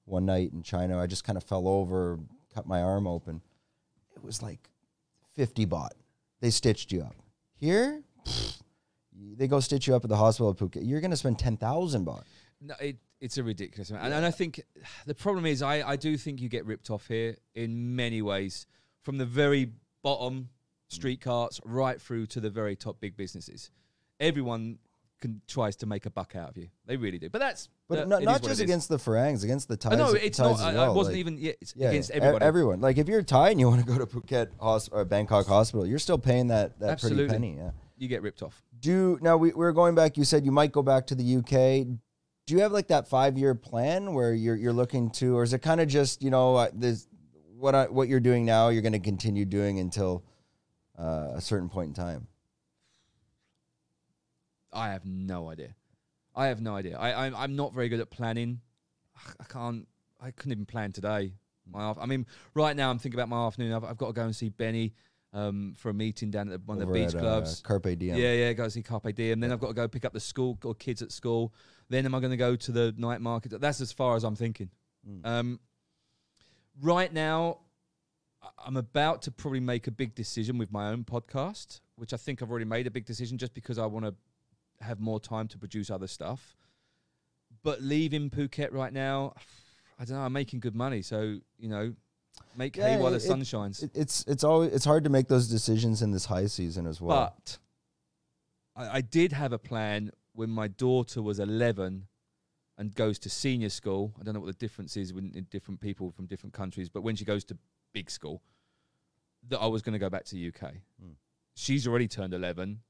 one night in China. I just kind of fell over, cut my arm open. It was like fifty baht. They stitched you up. Here, pfft, they go stitch you up at the hospital at Phuket. You're gonna spend ten thousand baht. No, it, it's a ridiculous amount. And, and I think the problem is, I, I do think you get ripped off here in many ways, from the very bottom street carts right through to the very top big businesses. Everyone can, tries to make a buck out of you. They really do. But that's But that- not, not just against the Farangs, against the Thais. Oh, no, it's Thais not. as I, wasn't Like, even. Yeah, it's Yeah, against everybody. everyone. Like if you're Thai and you want to go to Phuket hos- or Bangkok Hospital, you're still paying that that Absolutely. pretty penny. Yeah. You get ripped off. Do now we we're going back. You said you might go back to the UK. Do you have like that five year plan where you're you're looking to, or is it kind of just you know uh, this what I, what you're doing now? You're going to continue doing until uh, a certain point in time. I have no idea. I have no idea. I, I'm I'm not very good at planning. I can't. I couldn't even plan today. My I mean, right now I'm thinking about my afternoon. I've, I've got to go and see Benny um, for a meeting down at one of the beach at, uh, clubs. Carpe Diem. Yeah, yeah, go see Carpe Diem. Then I've got to go pick up the school or kids at school. Then am I going to go to the night market? That's as far as I'm thinking. Mm. Um, right now, I'm about to probably make a big decision with my own podcast, which I think I've already made a big decision just because I want to have more time to produce other stuff. But leaving Phuket right now, I don't know. I'm making good money, so you know, make hay Yeah, while the it- sun shines. It, it's it's always it's hard to make those decisions in this high season as well. But I, I did have a plan when my daughter was 11 and goes to senior school. I don't know what the difference is when in different people from different countries, but when she goes to big school, that I was going to go back to the UK. Hmm. She's already turned 11,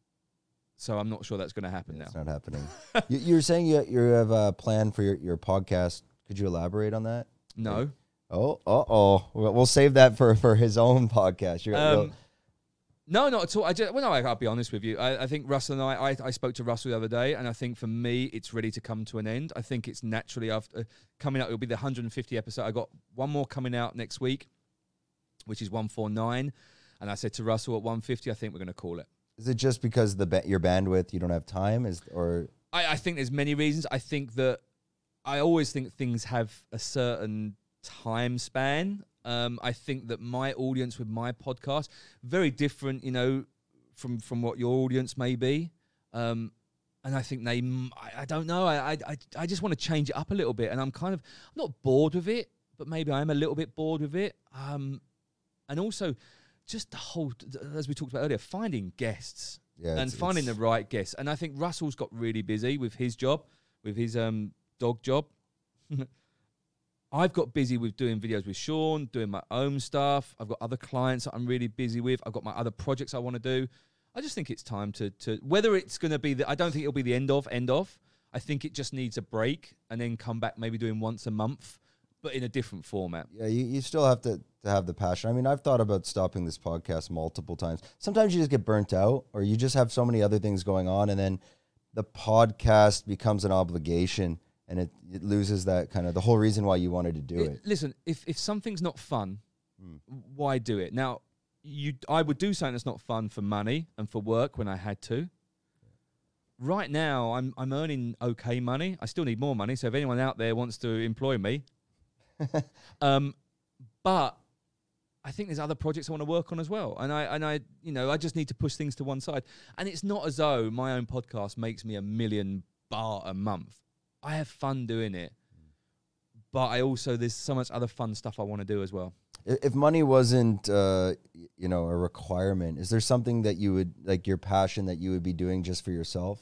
so I'm not sure that's going to happen It's now. not happening. you, you were saying you you have a plan for your, your podcast. Could you elaborate on that? No. Oh, uh oh. We'll, save that for for his own podcast. You're, Um, No, not at all. I just, well, no, I, I'll be honest with you. I, I think Russell and I, I, I spoke to Russell the other day, and I think for me, it's ready to come to an end. I think it's naturally after uh, coming out. It'll be the 150 episode. I got one more coming out next week, which is 149, and I said to Russell at 150, I think we're going to call it. Is it just because the your bandwidth you don't have time? Is or I, I think there's many reasons. I think that I always think things have a certain time span. Um, I think that my audience with my podcast very different, you know, from from what your audience may be. Um, and I think they, I, don't know, I, I, I- just want to change it up a little bit. And I'm kind of I'm not bored with it, but maybe I am a little bit bored with it. Um, and also, just the whole, as we talked about earlier, finding guests yeah, and finding the right guests. And I think Russell's got really busy with his job, with his um dog job. I've got busy with doing videos with Sean, doing my own stuff. I've got other clients that I'm really busy with. I've got my other projects I want to do. I just think it's time to to whether it's going to be the I don't think it'll be the end of end of. I think it just needs a break and then come back maybe doing once a month, but in a different format. Yeah, you, you still have to, to have the passion. I mean, I've thought about stopping this podcast multiple times. Sometimes you just get burnt out, or you just have so many other things going on, and then the podcast becomes an obligation, and it, it loses that kind of the whole reason why you wanted to do It-. Listen, if if something's not fun, Hmm. why do it? Now, you I would do something that's not fun for money and for work when I had to. Right now, I'm I'm earning okay money. I still need more money, so if anyone out there wants to employ me, um, but I think there's other projects I want to work on as well, and I and I you know I just need to push things to one side. And it's not as though my own podcast makes me a million baht a month. I have fun doing it, but I also there's so much other fun stuff I want to do as well. If money wasn't, uh, you know, a requirement, is there something that you would like your passion that you would be doing just for yourself?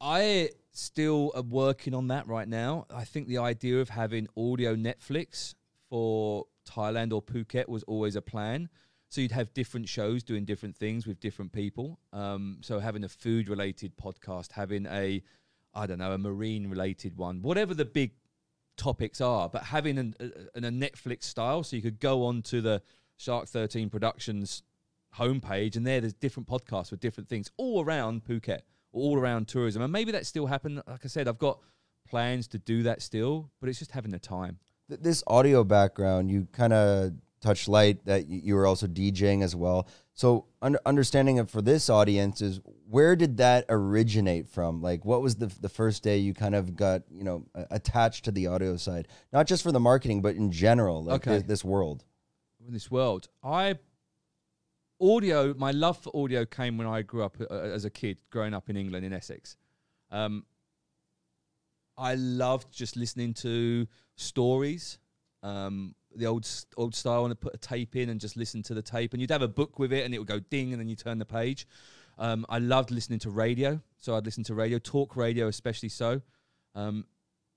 I still am working on that right now. I think the idea of having audio Netflix for Thailand or Phuket was always a plan. So you'd have different shows doing different things with different people. Um, so having a food related podcast, having a, I don't know, a marine related one, whatever the big topics are, but having an, a, a Netflix style, so you could go on to the Shark Thirteen Productions homepage, and there there's different podcasts with different things all around Phuket, all around tourism, and maybe that still happen. Like I said, I've got plans to do that still, but it's just having the time. This audio background, you kind of touched light that you were also DJing as well. So under, understanding it for this audience is where did that originate from? Like, what was the the first day you kind of got you know attached to the audio side, not just for the marketing, but in general, like Okay. thi- this world. in this world. I audio. My love for audio came when I grew up uh, as a kid, growing up in England in Essex. Um, I loved just listening to stories, um, the old old style, and put a tape in and just listen to the tape. And you'd have a book with it, and it would go ding, and then you turn the page. Um, I loved listening to radio, so I'd listen to radio, talk radio, especially so. Um,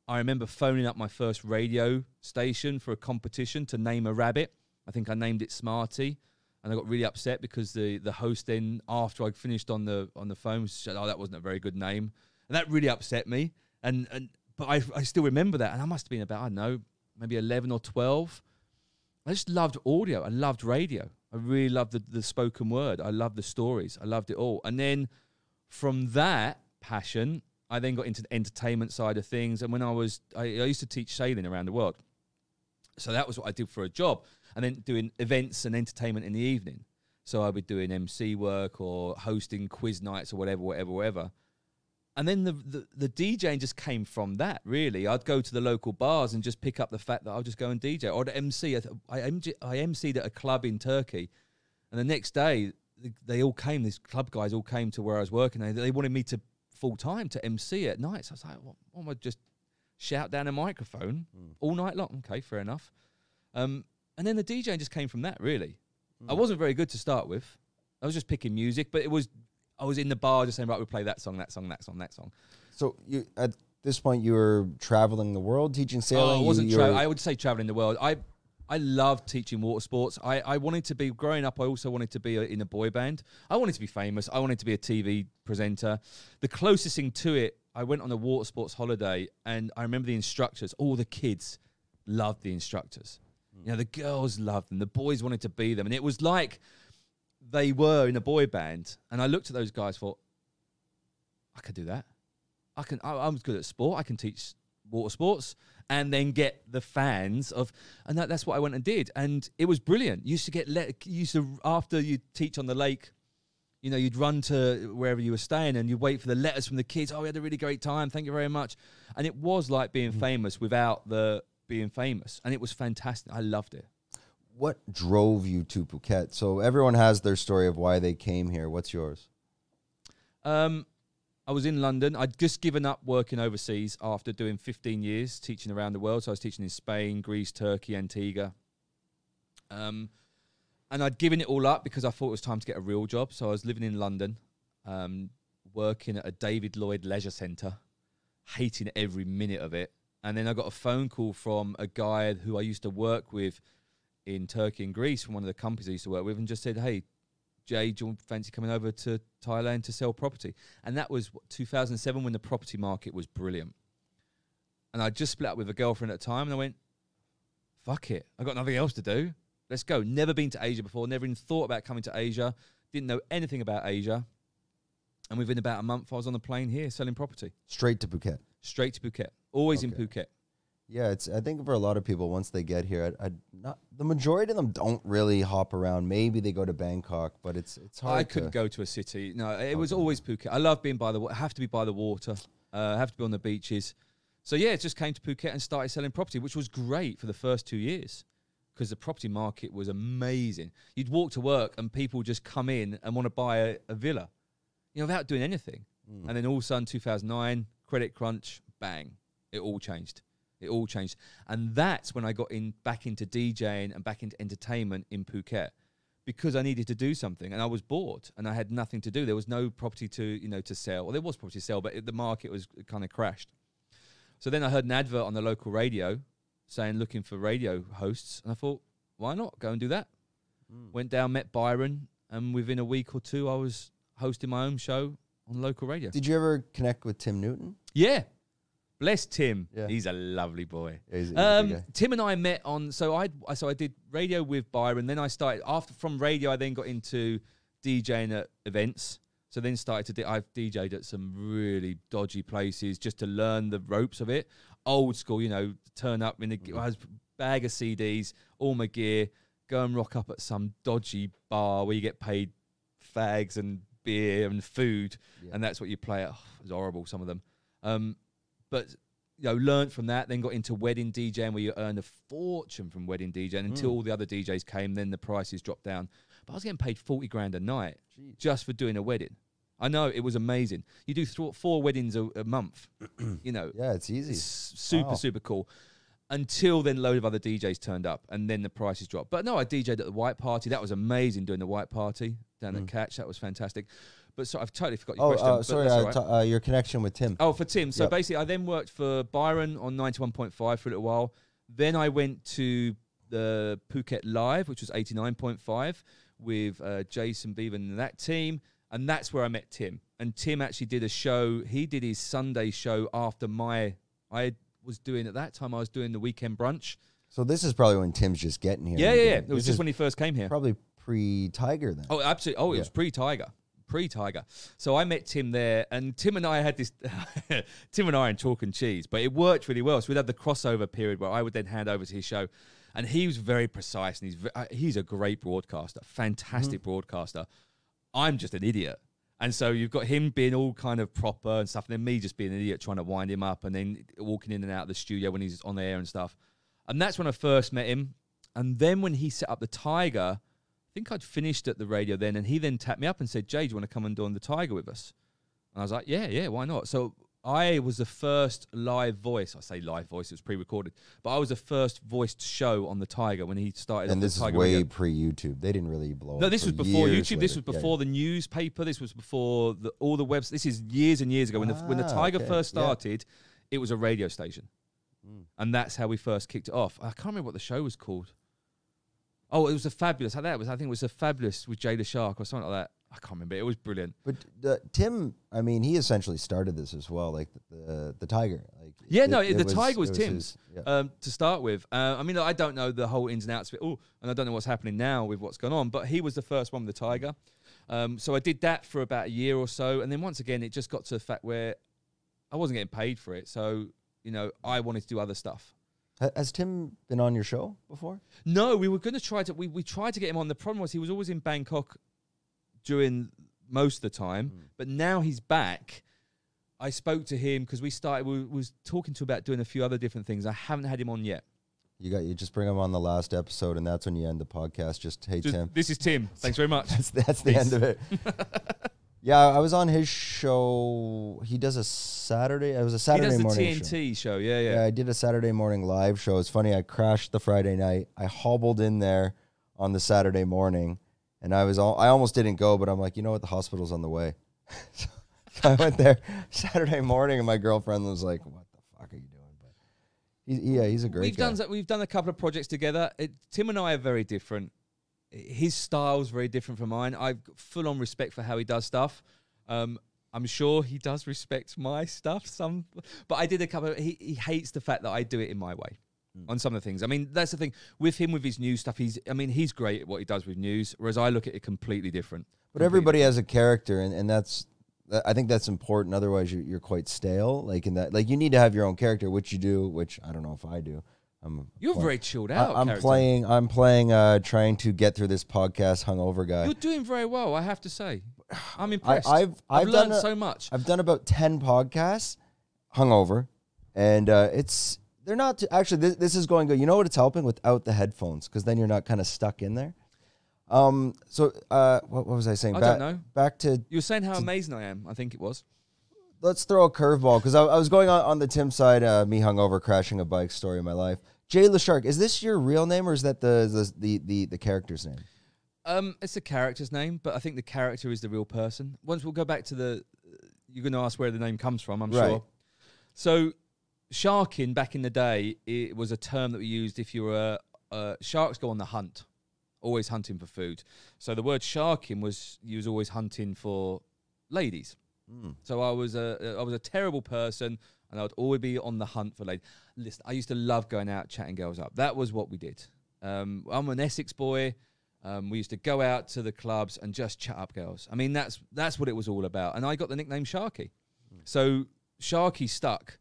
I remember phoning up my first radio station for a competition to name a rabbit. I think I named it Smarty, and I got really upset because the the host then, after I finished on the on the phone, said, "Oh, that wasn't a very good name," and that really upset me. And and but I I still remember that, and I must have been about I don't know maybe eleven or twelve. I just loved audio. I loved radio. I really loved the, the spoken word. I loved the stories. I loved it all. And then from that passion, I then got into the entertainment side of things. And when I was, I, I used to teach sailing around the world. So that was what I did for a job. And then doing events and entertainment in the evening. So I'd be doing MC work or hosting quiz nights or whatever, whatever, whatever. And then the, the, the DJing just came from that, really. I'd go to the local bars and just pick up the fact that I'll just go and DJ. Or MC, I, I, MG, I MC'd at a club in Turkey. And the next day, th- they all came, these club guys all came to where I was working. They, they wanted me to full time to MC at night. So I was like, what, what am I just shout down a microphone all night long? Okay, fair enough. Um, and then the DJing just came from that, really. I wasn't very good to start with. I was just picking music, but it was I was in the bar just saying, right, we play that song, that song, that song, that song. So you at this point you were traveling the world teaching sailing. Oh, I wasn't. you Tra- I would say traveling the world. I I loved teaching water sports. I, I wanted to be growing up. I also wanted to be a, in a boy band. I wanted to be famous. I wanted to be a TV presenter. The closest thing to it, I went on a water sports holiday, and I remember the instructors. All the kids loved the instructors. Hmm. You know, the girls loved them. The boys wanted to be them, and it was like they were in a boy band, and I looked at those guys, thought, I could do that. I can. I, I'm good at sport. I can teach water sports, and then get the fans of, and that, that's what I went and did, and it was brilliant. You used to get let. Used to after you teach on the lake. You know, you'd run to wherever you were staying and you'd wait for the letters from the kids. Oh, we had a really great time. Thank you very much. And it was like being mm. famous without the being famous. And it was fantastic. I loved it. What drove you to Phuket? So everyone has their story of why they came here. What's yours? Um, I was in London. I'd just given up working overseas after doing 15 years teaching around the world. So I was teaching in Spain, Greece, Turkey, Antigua. Um, and I'd given it all up because I thought it was time to get a real job. So I was living in London, um, working at a David Lloyd leisure centre, hating every minute of it. And then I got a phone call from a guy who I used to work with in Turkey and Greece from one of the companies I used to work with and just said, Hey, Jay, do you fancy coming over to Thailand to sell property? And that was 2007 when the property market was brilliant. And I just split up with a girlfriend at the time and I went, fuck it. I've got nothing else to do. Let's go. Never been to Asia before, never even thought about coming to Asia, didn't know anything about Asia. And within about a month, I was on the plane here selling property. Straight to Phuket. Straight to Phuket. Always in Phuket. Yeah, it's. I think for a lot of people, once they get here, I, I not the majority of them don't really hop around. Maybe they go to Bangkok, but it's it's hard. I couldn't to, go to a city. No, it was always Phuket. I love being by the. wa- Have to be by the water. Uh, have to be on the beaches. So yeah, it just came to Phuket and started selling property, which was great for the first two years because the property market was amazing. You'd walk to work and people would just come in and want to buy a, a villa, you know, without doing anything. Mm. And then all of a sudden, 2009, credit crunch, bang, it all changed. It all changed, and that's when I got in back into DJing and back into entertainment in Phuket because I needed to do something and I was bored and I had nothing to do. There was no property to you know to sell. Well, there was property to sell, but it, the market was kind of crashed. So then I heard an advert on the local radio saying looking for radio hosts, and I thought, why not go and do that? Mm. Went down, met Byron, and within a week or two, I was hosting my own show on local radio. Did you ever connect with Tim Newton? Yeah, bless Tim. Yeah. He's a lovely boy. Yeah, he's he's Um. Tim and I met on so I so I did radio with Byron. Then I started after from radio. I then got into DJing at events. So then started to I've DJed at some really dodgy places just to learn the ropes of it. Old school, you know, turn up in a Mm-hmm. Bag of CDs, all my gear, go and rock up at some dodgy bar where you get paid fags and beer and food, Yeah. and that's what you play at. Oh, it was horrible, some of them. Um, but you know, learned from that, then got into wedding DJing where you earned a fortune from wedding DJing until Mm. all the other DJs came, then the prices dropped down. But I was getting paid 40 grand a night Jeez. just for doing a wedding. I know it was amazing. You do th- four weddings a, a month, you know, Yeah, it's easy. it's super, Wow. super cool. Until then, load of other DJs turned up, and then the prices dropped. But no, I DJed at the White Party. That was amazing doing the White Party down Mm. at Catch. That was fantastic. But so I've totally forgot your Oh, question. uh, sorry. Uh, right. t- uh, your connection with Tim. Oh, for Tim. So Yep. basically, I then worked for Byron on 91.5 for a little while. Then I went to the Phuket Live, which was 89.5 with uh, Jason Beavan and that team. And that's where I met Tim. And Tim actually did a show. He did his Sunday show after my. I was doing at that time. I was doing the weekend brunch. So this is probably when Tim's just getting here. Yeah, yeah, yeah. It was This just when he first came here. probably pre Thaiger then. Oh, absolutely. Oh, it Yeah. was pre Thaiger. Pre Thaiger. So I met Tim there, and Tim and I had this. Tim and I in chalk and cheese, but it worked really well. So we'd have the crossover period where I would then hand over to his show, and he was very precise, and he's uh, he's a great broadcaster, fantastic broadcaster. I'm just an idiot. And so you've got him being all kind of proper and stuff, and then me just being an idiot trying to wind him up, and then walking in and out of the studio when he's on the air and stuff. And that's when I first met him. And then when he set up the Thaiger, think I'd finished at the radio then, and he then tapped me up and said, "Jay, do you want to come and do on the Thaiger with us?" And I was like, "Yeah, yeah, why not?" So I was the first live voice. I say live voice; it was pre-recorded, but I was the first voiced show on the Thaiger when he started. and this the is Thaiger way radio. pre YouTube. They didn't really blow. No, up this was before YouTube. This later. was Yeah, before the newspaper. This was before the, all the webs. This is years and years ago when the when the Ah, Thaiger okay. first Yeah. started. It was a radio station, Mm. and that's how we first kicked it off. I can't remember what the show was called. Oh, it was a fabulous. That was? I think it was a fabulous with Jay the Shark or something like that. I can't remember. It was brilliant. But uh, Tim, I mean, he essentially started this as well, like the the, the Thaiger. Like Yeah, it- no, it the Thaiger was it Tim's. his- yeah. um, to start with. Uh, I mean, I don't know the whole ins and outs of it all, and I don't know what's happening now with what's gone on. But he was the first one with the Thaiger, um, so I did that for about a year or so, and then once again, it just got to the fact where I wasn't getting paid for it, so you know, I wanted to do other stuff. Ha- Has Tim been on your show before? No, we were going to try to. We, we tried to get him on. The problem was he was always in Bangkok during most of the time, hmm. but now he's back. I spoke to him because we started. We was talking to about doing a few other different things. I haven't had him on yet. You got you just bring him on the last episode, and that's when you end the podcast. Just hey Just- Tim. This is Tim. Thanks very much. That's that's the end of it. yeah, I was on his show. He does a Saturday. It was a he Saturday does the morning show. TNT show. Yeah, yeah. Yeah, I did a Saturday morning live show. It's funny. I crashed the Friday night. I hobbled in there on the Saturday morning, and I was all, I almost didn't go, but I'm like, you know what? The hospital's on the way. so I went there Saturday morning, and my girlfriend was like, "What the fuck are you doing?" But he, yeah, he's a great we've guy. done we've done a couple of projects together. It, Tim and I are very different. His style's very different from mine. I've got full on respect for how he does stuff. Um, I'm sure he does respect my stuff. Some, but I did a couple. Of, he he hates the fact that I do it in my way Hmm. on some of the things. I mean, that's the thing with him with his news stuff. He's I mean, he's great at what he does with news, whereas I look at it completely different. But Completely everybody has a character, and, and that's I think that's important. Otherwise, you're, you're quite stale. Like in that, like you need to have your own character, which you do. Which I don't know if I do. I'm You're play- very chilled out. I'm character. playing. I'm playing. Uh, trying to get through this podcast hungover guy. You're doing very well. I have to say, I'm impressed. I've I've, I've learned done a- so much. I've done about ten podcasts hungover, and uh, it's they're not too, actually. This, this is going good. You know what? It's helping without the headphones because then you're not kind of stuck in there. Um. So, uh, what, what was I saying? I back, don't know. Back to You were saying how amazing I am. I think it was. Let's throw a curveball because I, I was going on, on the Tim side, uh, me hungover crashing a bike story of my life. Jay Leshark, is this your real name or is that the the the, the, the character's name? Um, it's a character's name, but I think the character is the real person. Once we'll go back to the, you're going to ask where the name comes from. I'm Right. sure. So, sharking back in the day, it was a term that we used if you were uh, sharks go on the hunt, always hunting for food. So the word sharking was you was always hunting for ladies. So I was a I was a terrible person, and I would always be on the hunt for ladies. Listen, I used to love going out chatting girls up. That was what we did. Um, I'm an Essex boy. Um, we used to go out to the clubs and just chat up girls. I mean, that's that's what it was all about. And I got the nickname Sharky. So Sharky stuck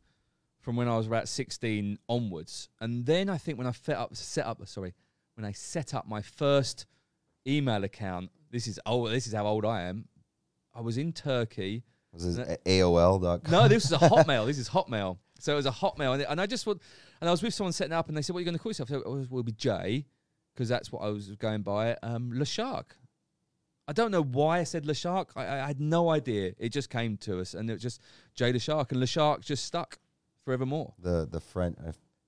from when I was about 16 onwards. And then I think when I set up, set up, sorry, when I set up my first email account, this is old. This is how old I am. I was in Turkey. Was this AOL.com? No, this is a Hotmail. this is Hotmail. So it was a Hotmail, and, and I just want, and I was with someone setting up, and they said, "What are you going to call yourself?" I was, "Will be Jay," because that's what I was going by. Um, Le Shark. I don't know why I said Le Shark. I, I had no idea. It just came to us, and it was just Jay Le Shark, and Le Shark just stuck forevermore. The the French.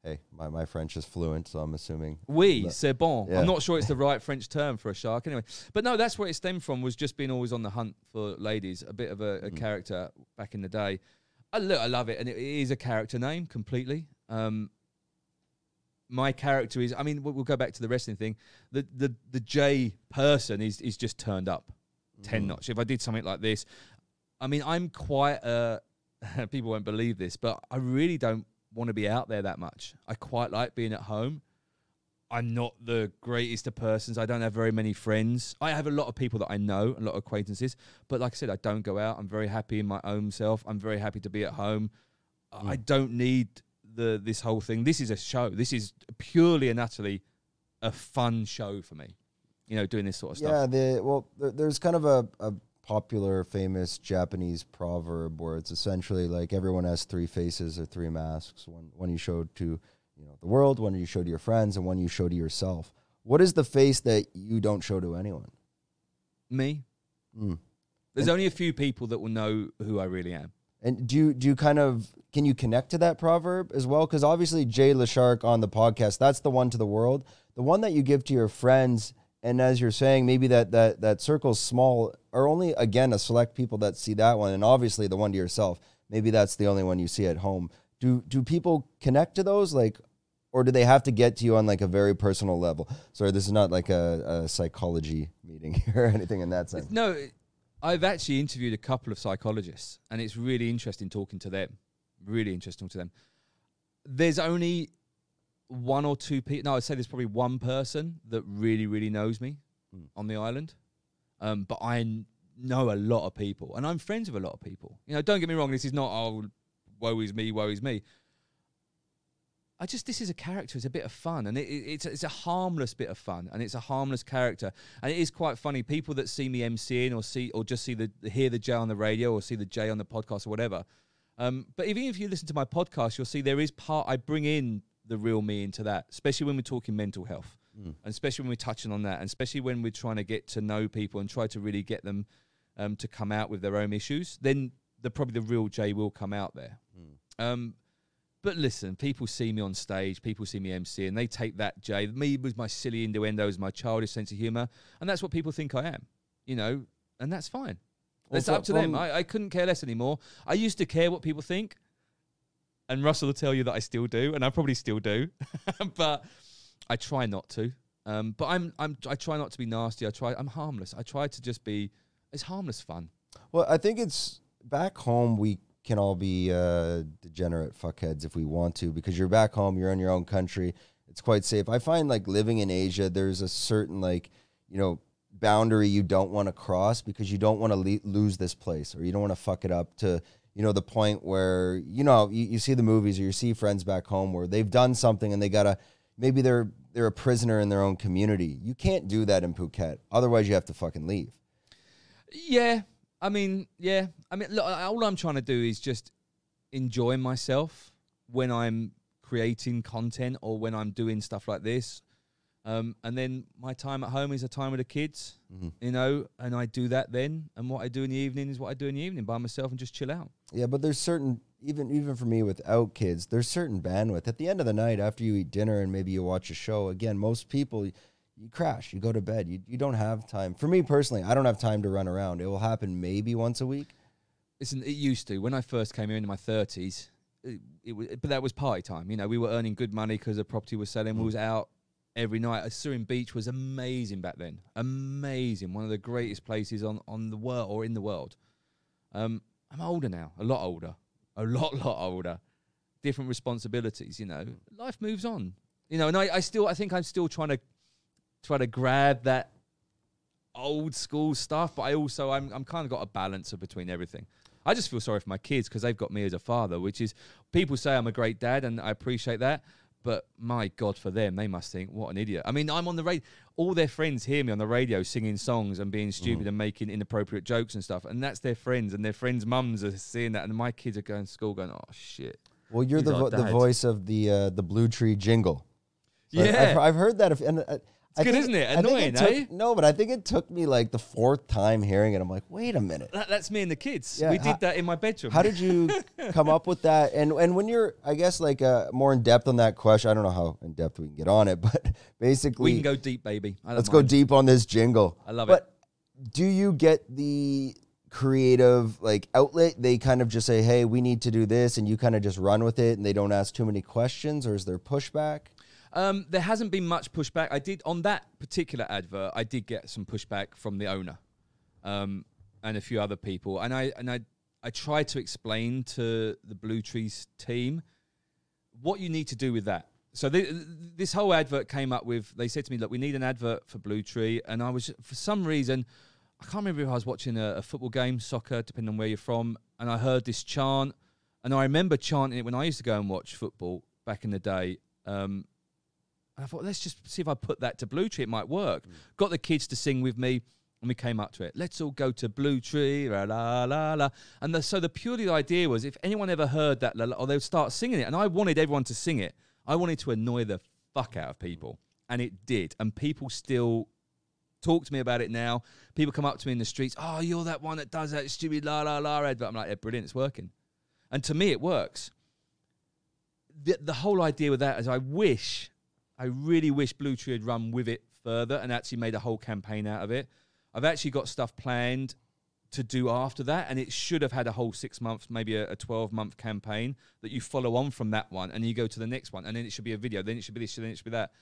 Uh, Hey, my, my French is fluent, so I'm assuming. Oui, c'est bon. Yeah. I'm not sure it's the right French term for a shark anyway. But no, that's where it stemmed from, was just being always on the hunt for ladies, a bit of a, a Mm. character back in the day. I, look, I love it, and it is a character name completely. Um, my character is, I mean, we'll, we'll go back to the wrestling thing. The, the, the J person is, is just turned up 10 Mm. notch. If I did something like this, I mean, I'm quite a, people won't believe this, but I really don't want to be out there that much. I quite like being at home. I'm not the greatest of persons. I don't have very many friends. I have a lot of people that I know, a lot of acquaintances. But like I said, I don't go out. I'm very happy in my own self. I'm very happy to be at home. I hmm. don't need the this whole thing. This is a show. This is purely and utterly a fun show for me. You know, doing this sort of stuff. Yeah, the well, there's kind of a, a popular, famous Japanese proverb where it's essentially like everyone has three faces or three masks. One one you show to you know the world, one you show to your friends, and one you show to yourself. What is the face that you don't show to anyone? Me. Mm. There's only a few people that will know who I really am. And do you do you kind of can you connect to that proverb as well? Because obviously Jay Leshark on the podcast, that's the one to the world. The one that you give to your friends, and as you're saying, maybe that that that circle's small, are only again a select people that see that one, and obviously the one to yourself. Maybe that's the only one you see at home. Do do people connect to those like, or do they have to get to you on like a very personal level? Sorry, this is not like a, a psychology meeting or anything in that sense. No, I've actually interviewed a couple of psychologists, and it's really interesting talking to them. Really interesting to them. There's only one or two people. No, I'd say there's probably one person that really, really knows me Mm. on the island. Um, but I n- know a lot of people, and I'm friends with a lot of people. You know, don't get me wrong. This is not oh, woe is me, woe is me. I just this is a character. It's a bit of fun, and it, it, it's it's a harmless bit of fun, and it's a harmless character, and it is quite funny. People that see me MCing or see or just see the hear the J on the radio or see the J on the podcast or whatever. Um, but even if you listen to my podcast, you'll see there is part I bring in the real me into that, especially when we're talking mental health, Mm. and especially when we're touching on that, and especially when we're trying to get to know people and try to really get them um, to come out with their own issues. Then the probably the real Jay will come out there. Mm. Um, but listen, people see me on stage, people see me MC, and they take that Jay, me with my silly innuendos, my childish sense of humor, and that's what people think I am, you know, and that's fine. It's up to them. I, I couldn't care less anymore. I used to care what people think, and Russell will tell you that I still do, and I probably still do, but I try not to. Um, but I'm, I'm, I try not to be nasty. I try, I'm harmless. I try to just be, it's harmless fun. Well, I think it's back home. We can all be uh, degenerate fuckheads if we want to, because you're back home. You're in your own country. It's quite safe. I find like living in Asia, there's a certain like you know boundary you don't want to cross because you don't want to le- lose this place or you don't want to fuck it up to you know the point where you know you, you see the movies or you see friends back home where they've done something and they gotta maybe they're they're a prisoner in their own community. You can't do that in Phuket. Otherwise, you have to fucking leave. Yeah, I mean, yeah. I mean, look, all I'm trying to do is just enjoy myself when I'm creating content or when I'm doing stuff like this. Um, and then my time at home is a time with the kids, Mhm. you know, and I do that then. And what I do in the evening is what I do in the evening by myself and just chill out. Yeah, but there's certain even even for me without kids, there's certain bandwidth. At the end of the night, after you eat dinner and maybe you watch a show, again, most people you crash, you go to bed. You you don't have time. For me personally, I don't have time to run around. It will happen maybe once a week. Listen, it used to. When I first came here in my 30s, it, it was, but that was party time. You know, we were earning good money because the property was selling. We Mm. was out every night. Surin Beach was amazing back then. Amazing. One of the greatest places on, on the world or in the world. Um, I'm older now, a lot older, a lot, lot older. Different responsibilities, you know. Life moves on. You know, and I, I still, I think I'm still trying to try to grab that old school stuff, but I also I'm I'm kind of got a balance of between everything. I just feel sorry for my kids because they've got me as a father, which is people say I'm a great dad, and I appreciate that. But my God, for them, they must think, what an idiot. I mean, I'm on the radio. All their friends hear me on the radio singing songs and being stupid and making inappropriate jokes and stuff. And that's their friends, and their friends' mums are seeing that. And my kids are going to school going, oh, shit. Well, you're the vo- the voice of the uh, the Blue Tree jingle. So I- Yeah. I've, I've heard that. If, and uh, I good, think- isn't it? Annoying, took- eh? No, but I think it took me like the fourth time hearing it. I'm like, wait a minute. That, that's me and the kids. Yeah, we how- did that in my bedroom. How did you come up with that? And and when you're, I guess, like uh, more in depth on that question, I don't know how in depth we can get on it, but basically, we can go deep, baby. Let's go deep on this jingle. I love it. but do you get the creative like outlet? They kind of just say, "Hey, we need to do this," and you kind of just run with it, and they don't ask too many questions, or is there pushback? Um, there hasn't been much pushback. I did on that particular advert. I did get some pushback from the owner, um, and a few other people. And I and I I tried to explain to the Blue Trees team what you need to do with that. So th- this whole advert came up with. They said to me, "Look, we need an advert for Blue Tree," and I was for some reason. I can't remember if I was watching a, a football game, soccer, depending on where you're from, and I heard this chant, and I remember chanting it when I used to go and watch football back in the day. Um, and I thought, let's just see if I put that to Blue Tree, it might work. Mm. Got the kids to sing with me, and we came up to it. Let's all go to Blue Tree, la la la la. And the, so the purely the idea was, if anyone ever heard that, la, la, or they would start singing it, and I wanted everyone to sing it. I wanted to annoy the fuck out of mm. people, and it did. And people still talk to me about it now. People come up to me in the streets. Oh, you're that one that does that stupid la la la advert. I'm like, yeah, brilliant, it's working. And to me, it works. The, the whole idea with that is, I wish, I really wish Blue Tree had run with it further and actually made a whole campaign out of it. I've actually got stuff planned to do after that, and it should have had a whole six months, maybe a, a 12 month campaign that you follow on from that one and you go to the next one, and then it should be a video, then it should be this, then it should be that.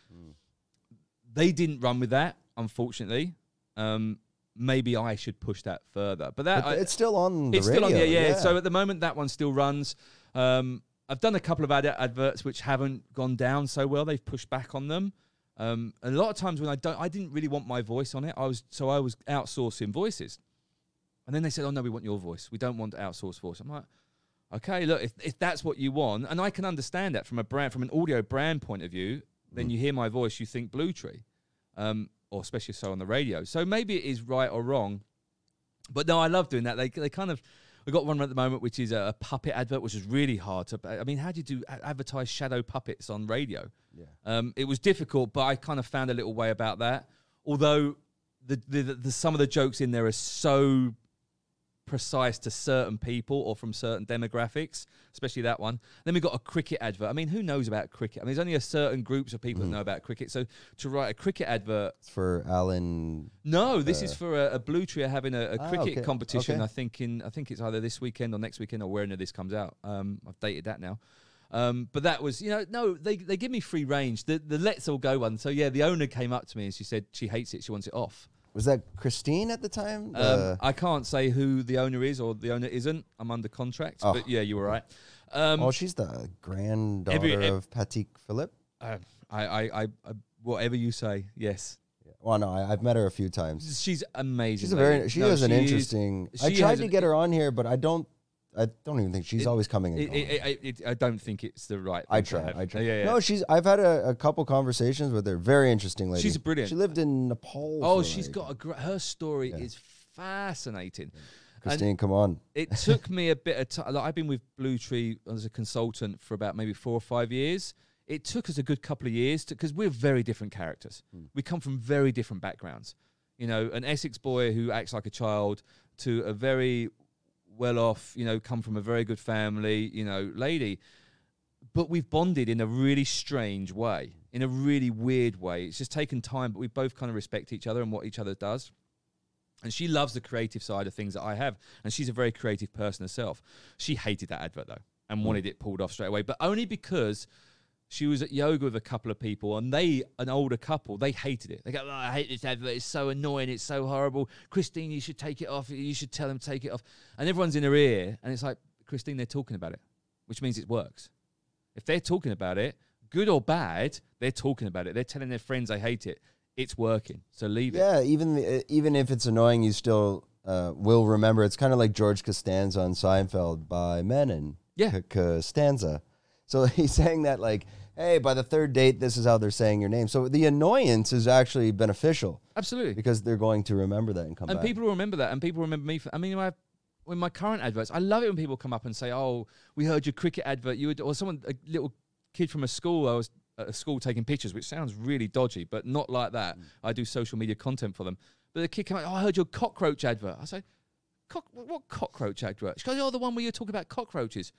They didn't run with that, unfortunately. Um, maybe I should push that further. But that But I- it's still on the it's radio. still on, yeah, yeah, So at the moment, that one still runs. Um, I've done a couple of ad- adverts which haven't gone down so well. They've pushed back on them. Um, a lot of times when I don't, I didn't really want my voice on it. I was so I was outsourcing voices, and then they said, "Oh no, we want your voice. We don't want outsourced voice." I'm like, "Okay, look, if, if that's what you want, and I can understand that from a brand, from an audio brand point of view, then you hear my voice, you think Blue Tree, um, or especially so on the radio. So maybe it is right or wrong, but no, I love doing that. They they kind of. We got one at the moment, which is a, puppet advert, which is really hard to. I mean, how do you do advertise shadow puppets on radio? Yeah. Um, it was difficult, but I kind of found a little way about that. Although the, the, the, the some of the jokes in there are so precise to certain people or from certain demographics, especially that one. Then we got a cricket advert. I mean, who knows about cricket? I mean, there's only a certain groups of people that know about cricket. So to write a cricket advert, It's for Alan. no, this is for a, a Blue Tree having a, a Ah, cricket okay, competition. okay. I think in I think it's either this weekend or next weekend or whenever this comes out. Um, I've dated that now. Um, but that was, you know, no, they they give me free range. The the let's all go one. So yeah, the owner came up to me and she said she hates it. She wants it off. Was that Christine at the time? Um, I can't say who the owner is or the owner isn't. I'm under contract. Oh. But yeah, you were right. Um, oh, she's the granddaughter every- ev- of Patek Philippe. uh, I, I, I, I, whatever you say, yes. Well, no, I, I've met her a few times. She's amazing. She's a very. She No, has an is- interesting. I tried to get her on here, but I don't. I don't even think she's It- always coming. And It, I don't think it's the right. I try. I try. Yeah, yeah. No, she's. I've had a, a couple conversations with her. Very interesting lady. She's brilliant. She lived in Nepal. Oh, she's like- got a great. Her story Yeah. is fascinating. Christine, come on. It took me a bit of time. Like I've been with Blue Tree as a consultant for about maybe four or five years. It took us a good couple of years to because we're very different characters. Hmm. We come from very different backgrounds. You know, an Essex boy who acts like a child to a very well off, you know, come from a very good family, you know, lady. But we've bonded in a really strange way, in a really weird way. It's just taken time, but we both kind of respect each other and what each other does. And she loves the creative side of things that I have. And she's a very creative person herself. She hated that advert though and mm. wanted it pulled off straight away, but only because she was at yoga with a couple of people and they, an older couple, they hated it. They go, oh, I hate this advert. It's so annoying. It's so horrible. Christine, you should take it off. You should tell them to take it off. And everyone's in her ear. And it's like, Christine, they're talking about it, which means it works. If they're talking about it, good or bad, they're talking about it. They're telling their friends they hate it. It's working. So leave it. Yeah, even the, even if it's annoying, you still uh, will remember. It's kind of like George Costanza on Seinfeld by Menon. Yeah. C- Costanza. So he's saying that like, hey, by the third date, this is how they're saying your name. So the annoyance is actually beneficial Absolutely. because they're going to remember that and come and back. people remember that, and people remember me. For, I mean, I have, in my current adverts, I love it when people come up and say, "Oh, we heard your cricket advert." You would, or someone, a little kid from a school. I was at a school taking pictures, which sounds really dodgy, but not like that. Mm. I do social media content for them. But the kid came out, "Oh, I heard your cockroach advert." I say, Cock, "What cockroach advert?" She goes, "Oh, the one where you're talking about cockroaches."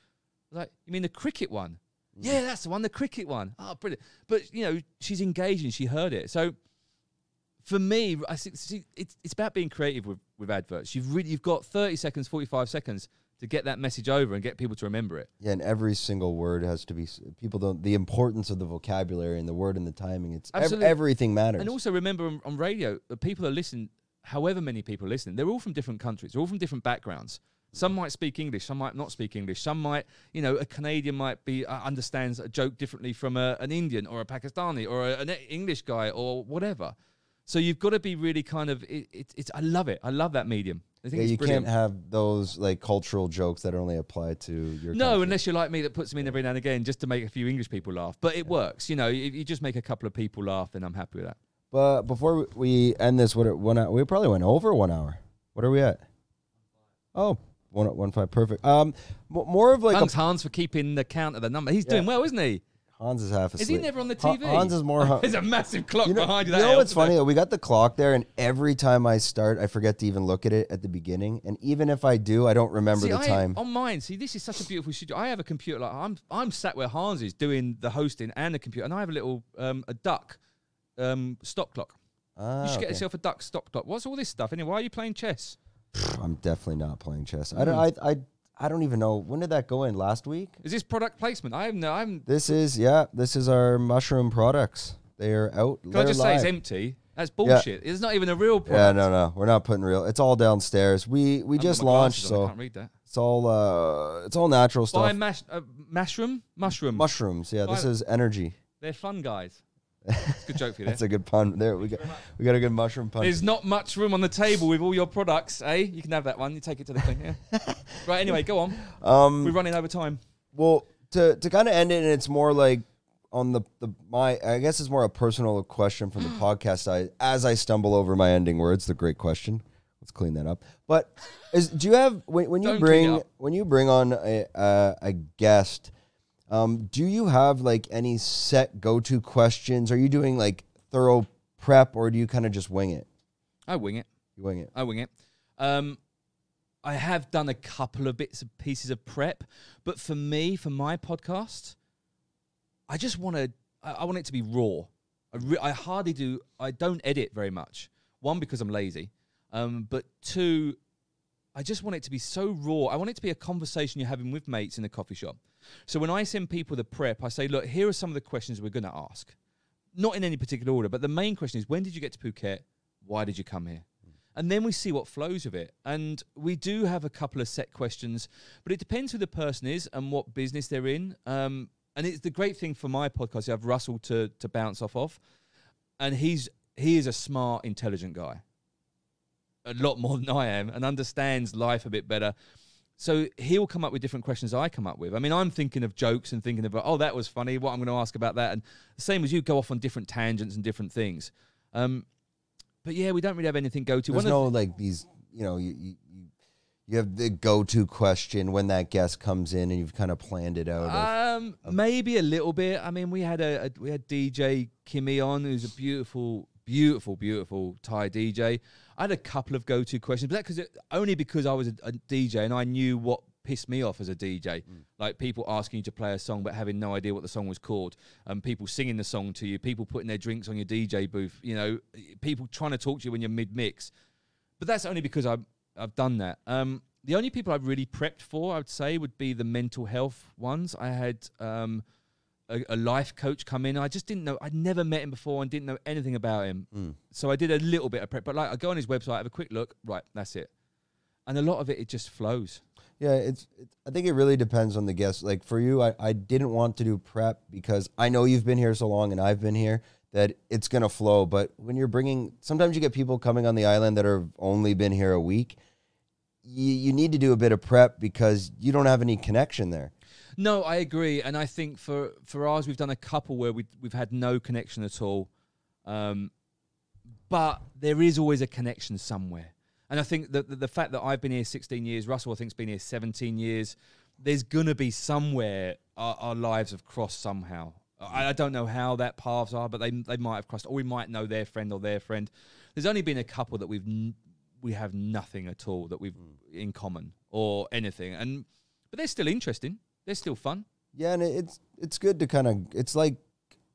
I was like, "You mean the cricket one?" Mm. Yeah, that's the one, the cricket one. Oh, brilliant. But, you know, she's engaging, she heard it. So for me, I think see, it's, it's about being creative with, with adverts. You've really, you've got 30 seconds, 45 seconds to get that message over and get people to remember it. yeah, and every single word has to be. People don't. The importance of the vocabulary and the word and the timing. It's ev- everything matters. And also remember on, on radio, the people that listen, however many people listen, they're all from different countries, they're all from different backgrounds. Some might speak English, some might not speak English. Some might, you know, a Canadian might be uh, understands a joke differently from a, an Indian or a Pakistani or a, an English guy or whatever. So you've got to be really kind of. It, it, it's. I love it. I love that medium. I think yeah, you brilliant. can't have those like cultural jokes that only apply to your. No, country. unless you're like me that puts them in every now and again just to make a few English people laugh. But it works. You know, if you just make a couple of people laugh, then I'm happy with that. But before we end this, what one hour, we probably went over one hour. What are we at? Oh, one one five, perfect. Um, m- more of like Thanks, a, Hans, for keeping the count of the number. He's doing Yeah. well, isn't he? Hans is half asleep. Is he never on the TV? Hans is more. There's a massive clock you know, behind you. you that know what's helps, funny though? We got the clock there, and every time I start, I forget to even look at it at the beginning. And even if I do, I don't remember See, the I- time. on mine. See, this is such a beautiful studio. I have a computer like I'm. I'm sat where Hans is doing the hosting and the computer, and I have a little um, a duck um, stop clock. Ah, you should get okay. yourself a duck stop clock. What's all this stuff anyway? Why are you playing chess? I'm definitely not playing chess. I don't. I, I. I don't even know when did that go in last week. Is this product placement? I have no. I'm. This is yeah. This is our mushroom products. They are out. Can I just say it's empty? That's bullshit. It's not even a real product. Yeah, no, no, we're not putting real. It's all downstairs. We we just launched, on, I so can't read that. it's all uh, it's all natural Buy stuff. mash, uh, mushroom, mushroom. Mushrooms, yeah. This Buy- is energy. They're fun guys. That's a good joke for you. There. That's a good pun. There we go. We got a good mushroom pun. There's not much room on the table with all your products, eh? You can have that one. You take it to the thing. Yeah. right. Anyway, go on. Um, We're running over time. Well, to to kind of end it, and it's more like on the the my I guess it's more a personal question from the podcast side. As I stumble over my ending words, the great question. Let's clean that up. But is do you have when, when you Don't bring when you bring on a a, a guest? Um, do you have like any set go to questions? Are you doing like thorough prep, or do you kind of just wing it? I wing it. You wing it. I wing it. Um, I have done a couple of bits of pieces of prep, but for me, for my podcast, I just want to. I, I want it to be raw. I, re- I hardly do. I don't edit very much. One because I'm lazy, um, but two, I just want it to be so raw. I want it to be a conversation you're having with mates in a coffee shop. So when I send people the prep, I say, look, here are some of the questions we're going to ask. Not in any particular order, but the main question is, when did you get to Phuket? Why did you come here? and then we see what flows of it. And we do have a couple of set questions, but it depends who the person is and what business they're in. Um, and it's the great thing for my podcast. You have Russell to to bounce off of, and he's he is a smart, intelligent guy, a lot more than I am, and understands life a bit better. So he'll come up with different questions I come up with. I mean, I'm thinking of jokes and thinking about, oh, that was funny. What I'm going to ask about that, and the same as you go off on different tangents and different things. Um, but yeah, we don't really have anything go to. There's of no like these, you know, you, you you- have the go-to question when that guest comes in, and you've kind of planned it out. of- Um, maybe a little bit. I mean, we had a, a we had DJ Kimmy on, who's a beautiful, beautiful, beautiful Thai DJ. I had a couple of go-to questions, but that because only because I was a, a DJ and I knew what pissed me off as a DJ, like people asking you to play a song but having no idea what the song was called, um, people singing the song to you, people putting their drinks on your DJ booth, you know, people trying to talk to you when you're mid-mix. But that's only because I've I've done that. Um, the only people I've really prepped for, I would say, would be the mental health ones. I had um, a, a life coach come in. I just didn't know. I'd never met him before and didn't know anything about him. Mm. So I did a little bit of prep. But like, I go on his website, have a quick look. Right, that's it. And a lot of it, it just flows. Yeah, it's, it's. I think it really depends on the guest. Like for you, I, I didn't want to do prep because I know you've been here so long and I've been here that it's gonna flow. But when you're bringing, sometimes you get people coming on the island that have only been here a week. You, you need to do a bit of prep because you don't have any connection there. No, I agree, and I think for for ours, we've done a couple where we we've had no connection at all, um, but there is always a connection somewhere. And I think that the, the fact that I've been here 16 years, Russell I think's been here 17 years, there's gonna be somewhere our, our lives have crossed somehow. I, I don't know how that paths are, but they they might have crossed, or we might know their friend or their friend. There's only been a couple that we've n- we have nothing at all that we've in common or anything, and but they're still interesting. They're still fun. Yeah, and it's it's good to kind of it's like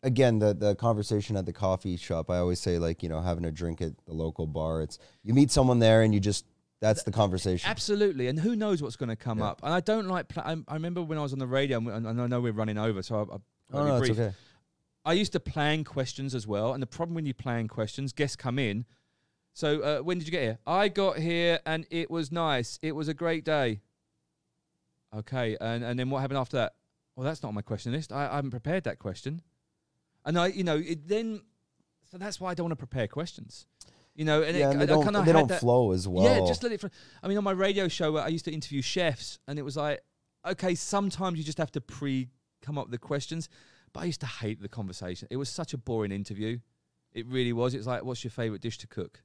again the the conversation at the coffee shop. I always say like you know having a drink at the local bar. It's you meet someone there and you just that's the conversation. Absolutely, and who knows what's going to come Yeah. up? And I don't like. Pla- I, I remember when I was on the radio, and, and I know we're running over, so I, I, Oh no, it's brief. okay. I used to plan questions as well, and the problem when you plan questions, guests come in. So uh, when did you get here? I got here, and it was nice. It was a great day. Okay, and and then what happened after that? Well, that's not on my question list. I, I haven't prepared that question, and I, you know, it then. So that's why I don't want to prepare questions. You know, and Yeah, it, and they I don't kinda they don't that- flow as well. yeah, just let it. Fl- I mean, on my radio show, I used to interview chefs, and it was like, okay, sometimes you just have to pre come up with the questions. But I used to hate the conversation. It was such a boring interview. It really was. It's like, what's your favorite dish to cook?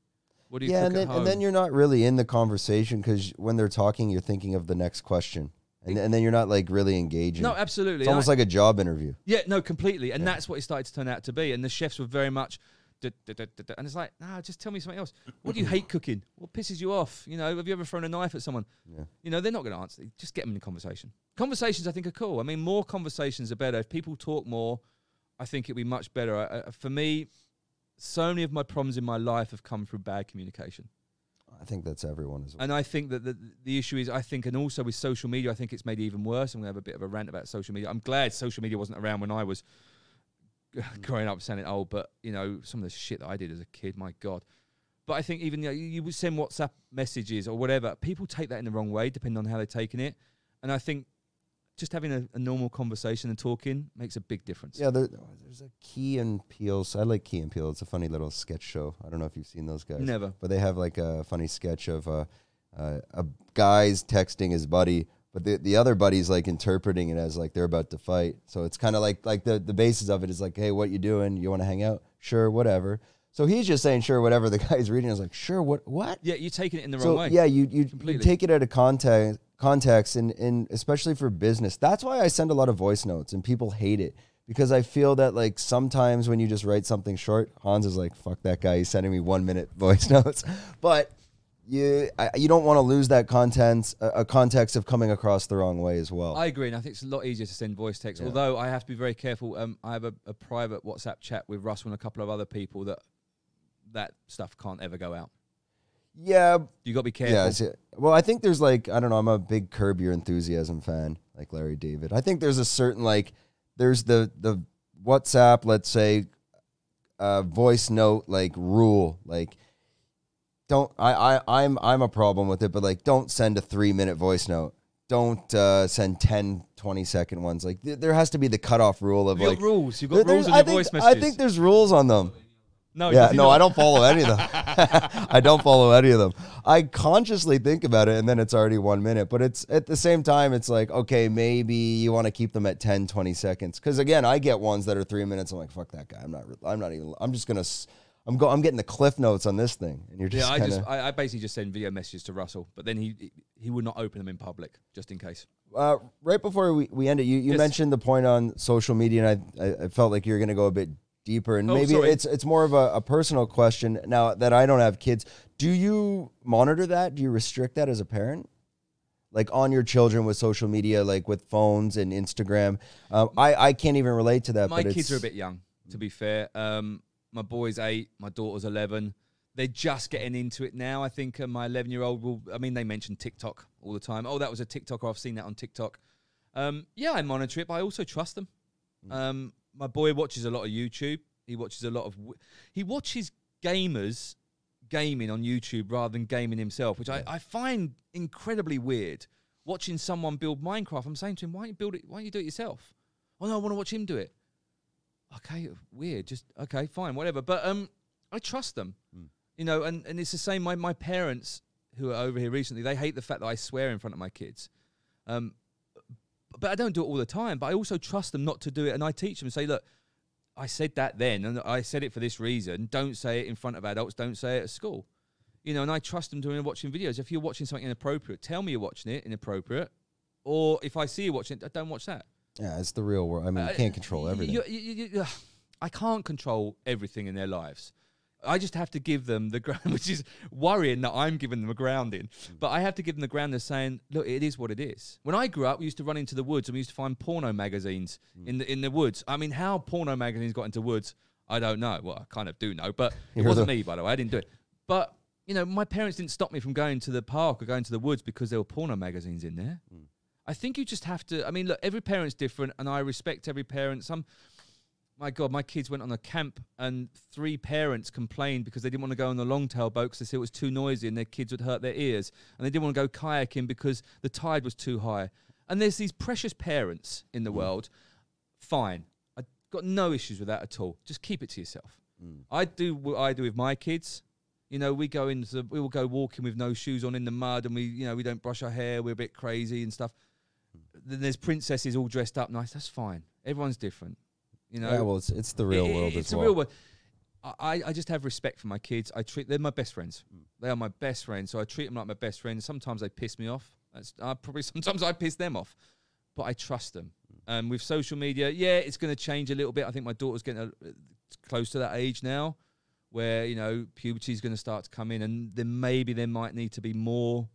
What do you yeah, cook and then at home? and then you're not really in the conversation because when they're talking, you're thinking of the next question, and and then you're not like really engaging. no, absolutely. it's almost I- like a job interview. yeah, no, completely. And Yeah. that's what it started to turn out to be. And the chefs were very much. And it's like, nah, just tell me something else. What do you hate cooking? What pisses you off? You know, have you ever thrown a knife at someone? Yeah. You know, they're not going to answer. Just get them in conversation. Conversations, I think, are cool. I mean, more conversations are better. If people talk more, I think it'd be much better. I, I, for me, so many of my problems in my life have come through bad communication. I think that's everyone as well. And I think that the, the issue is, I think, and also with social media, I think it's made it even worse. I'm going to have a bit of a rant about social media. I'm glad social media wasn't around when I was growing up sounding old, but you know some of the shit that I did as a kid, my god. But I think even you, know, you send WhatsApp messages or whatever, people take that in the wrong way depending on how they're taking it, and I think just having a, a normal conversation and talking makes a big difference. Yeah, there, there's a Key and Peele. So I like Key and Peele. It's a funny little sketch show. I don't know if you've seen those guys. Never. But they have like a funny sketch of uh, uh, a guy's texting his buddy, but the the other buddy's like interpreting it as like they're about to fight. So it's kind of like like the the basis of it is like, hey, what you doing? You want to hang out? Sure, whatever. So he's just saying sure, whatever. The guy's reading is like, sure, what what? Yeah, you're taking it in the so wrong way. yeah, you you, you take it out of context context and, and especially for business. That's why I send a lot of voice notes and people hate it because I feel that like sometimes when you just write something short, Hans is like, fuck that guy. He's sending me one minute voice notes. But you I, you don't want to lose that content, a, a context of coming across the wrong way as well. I agree, and I think it's a lot easier to send voice text. Yeah. Although I have to be very careful. Um, I have a, a private WhatsApp chat with Russell and a couple of other people that that stuff can't ever go out. Yeah, You got to be careful. Yeah, it's- well, I think there's like I don't know. I'm a big Curb Your Enthusiasm fan, like Larry David. I think there's a certain like there's the the WhatsApp, let's say, uh, voice note like rule. Like, don't I I I'm I'm a problem with it, but like don't send a three minute voice note. Don't uh, send 10, 20 second ones. Like th- there has to be the cutoff rule of You've like got rules. You've got there- rules there's- on I think, voice messages. I think there's rules on them. No, Yeah, no? I don't follow any of them. I don't follow any of them. I consciously think about it and then it's already one minute. But it's at the same time, it's like, okay, maybe you want to keep them at 10, 20 seconds. Because again, I get ones that are three minutes. I'm like, fuck that guy. I'm not, I'm not even, I'm just going to, I'm go, I'm getting the cliff notes on this thing. And you're just Yeah, I kind just I, I basically just send video messages to Russell, but then he he would not open them in public just in case. uh, right before we, we end it, you, you Yes. mentioned the point on social media, and I, I, I felt like you're going to go a bit deeper, and Oh, maybe it's it's more of a, a personal question. Now that I don't have kids, do you monitor that? Do you restrict that as a parent? Like on your children with social media, like with phones and Instagram. Um, I I can't even relate to that. my kids are a bit young, to be fair. Um, my boy's eight, my daughter's eleven. They're just getting into it now. I think uh, my eleven-year-old will. I mean, they mention TikTok all the time. Oh, that was a TikTok, or I've seen that on TikTok. Um, yeah, I monitor it, but I also trust them. Um, my boy watches a lot of YouTube. He watches a lot of. w- He watches gamers gaming on YouTube rather than gaming himself, which I, I find incredibly weird. Watching someone build Minecraft, I'm saying to him, "Why don't you build it? Why don't you do it yourself?" Oh no, I want to watch him do it. Okay, weird. Just okay, fine, whatever. But um, I trust them, you know. And and it's the same. My my parents who are over here recently, they hate the fact that I swear in front of my kids. Um, but I don't do it all the time. But I also trust them not to do it, and I teach them. Say, look, I said that then, and I said it for this reason. Don't say it in front of adults. Don't say it at school. You know, and I trust them doing watching videos. If you're watching something inappropriate, tell me you're watching it inappropriate. Or if I see you watching it, don't watch that. Yeah, it's the real world. I mean, you Uh, can't control everything. you- you- you- you- I can't control everything in their lives. I just have to give them the ground, which is worrying that I'm giving them a grounding. Mm. But I have to give them the ground of saying, look, it is what it is. When I grew up, we used to run into the woods and we used to find porno magazines Mm. in the in the woods. I mean, how porno magazines got into woods, I don't know. Well, I kind of do know, but it wasn't the- me, by the way. I didn't do it. But you know, my parents didn't stop me from going to the park or going to the woods because there were porno magazines in there. Mm. I think you just have to. I mean, look, every parent's different, and I respect every parent. Some, my God, my kids went on a camp, and three parents complained because they didn't want to go on the longtail boat because they said it was too noisy and their kids would hurt their ears, and they didn't want to go kayaking because the tide was too high. And there's these precious parents in the world. Fine, I've got no issues with that at all. Just keep it to yourself. Mm. I do what I do with my kids. You know, we go into we will go walking with no shoes on in the mud, and we, you know, we don't brush our hair. We're a bit crazy and stuff. Hmm. Then there's princesses all dressed up nice. That's fine. Everyone's different. You know, yeah, well, it's it's the real it- world It's the well. real world. I, I just have respect for my kids. I treat they're my best friends. They are my best friends, so I treat them like my best friends. Sometimes they piss me off. That's uh, probably sometimes I piss them off, but I trust them. And with social media, yeah, it's going to change a little bit. I think my daughter's getting a, close to that age now, where you know puberty is going to start to come in, and then maybe there might need to be more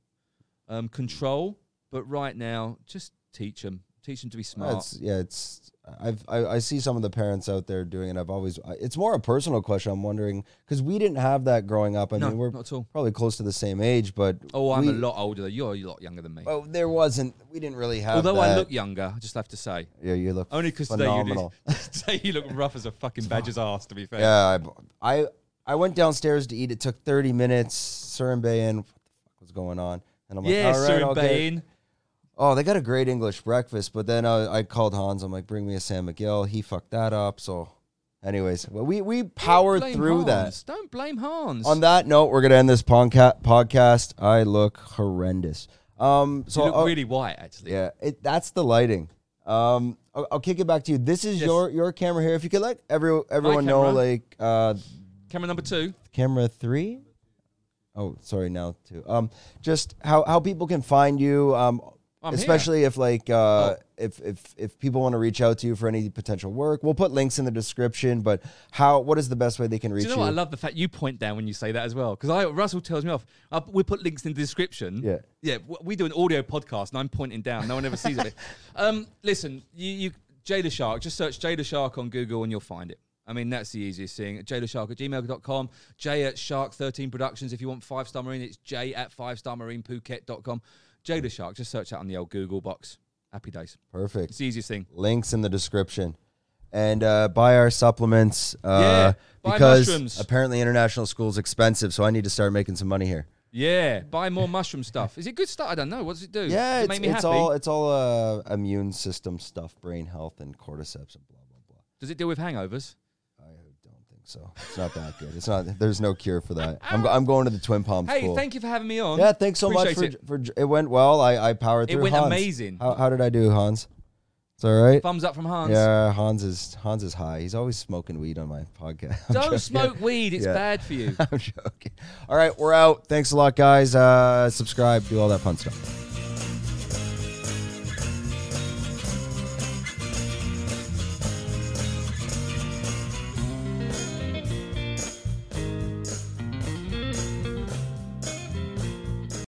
um, control. But right now, just teach them. Teach them to be smart. It's, yeah, it's. I've I, I see some of the parents out there doing it. I've always. It's more a personal question. I'm wondering because we didn't have that growing up. I no, mean, we're not at all. probably close to the same age, but Oh, I'm we, a lot older. than You're a lot younger than me. Well, there wasn't. We didn't really have. Although I look younger, I just have to say. Yeah, you look Only because today you, phenomenal. today you look rough as a fucking badger's ass, to be fair. Yeah, I, I I went downstairs to eat. It took 30 minutes. Surin in. What the fuck was going on? And I'm like, Yeah, all right, okay. Oh, they got a great English breakfast. But then I, I called Hans. I'm like, bring me a San Miguel. He fucked that up. So, anyways, well, we we powered through that. Don't blame Hans. On that note, we're gonna end this podca- podcast. I look horrendous. Um, so you look I'll- really white, actually. yeah, it, that's the lighting. Um, I'll, I'll kick it back to you. This is Yes. your your camera here. If you could let every everyone know, like uh, Camera number two. camera three. Oh, sorry, now two. Um, just how how people can find you. Um, I'm here. especially if like uh, Oh. if if if people want to reach out to you for any potential work, we'll put links in the description. But how? What is the best way they can reach Do you know what? I love the fact you point down when you say that as well. Because I Russell tells me off. I, we put links in the description. Yeah. Yeah. We do an audio podcast and I'm pointing down. No one ever sees it. Um, listen, you, you Jay Leshark, just search Jay Leshark on Google and you'll find it. I mean, that's the easiest thing. Jadashark at gmail.com. J at Shark13 Productions. If you want five star marine, it's J at five star marine Phuket.com. Jay Leshark, just search that on the old Google box. Happy days. Perfect. It's the easiest thing. links in the description. And uh, buy our supplements uh, Yeah, buy because mushrooms. apparently international school is expensive, so I need to start making some money here. Yeah, buy more mushroom stuff. Is it good stuff? I don't know. What does it do? Yeah, does it it's, it's all it's all uh, immune system stuff, brain health, and cordyceps and blah blah blah. Does it deal with hangovers? I don't think so. It's not that good. It's not. There's no cure for that. I'm, go- I'm going to the Twin Palms Hey, school. thank you for having me on. yeah, thanks so much for, it. for it went well. I, I powered through. It went Hans. amazing. How, how did I do, Hans? It's all right. Thumbs up from Hans. Yeah, Hans is Hans is high. He's always smoking weed on my podcast. I'm. Don't smoke weed. It's Yeah. bad for you. I'm joking. All right, we're out. Thanks a lot, guys. Uh, subscribe, do all that fun stuff.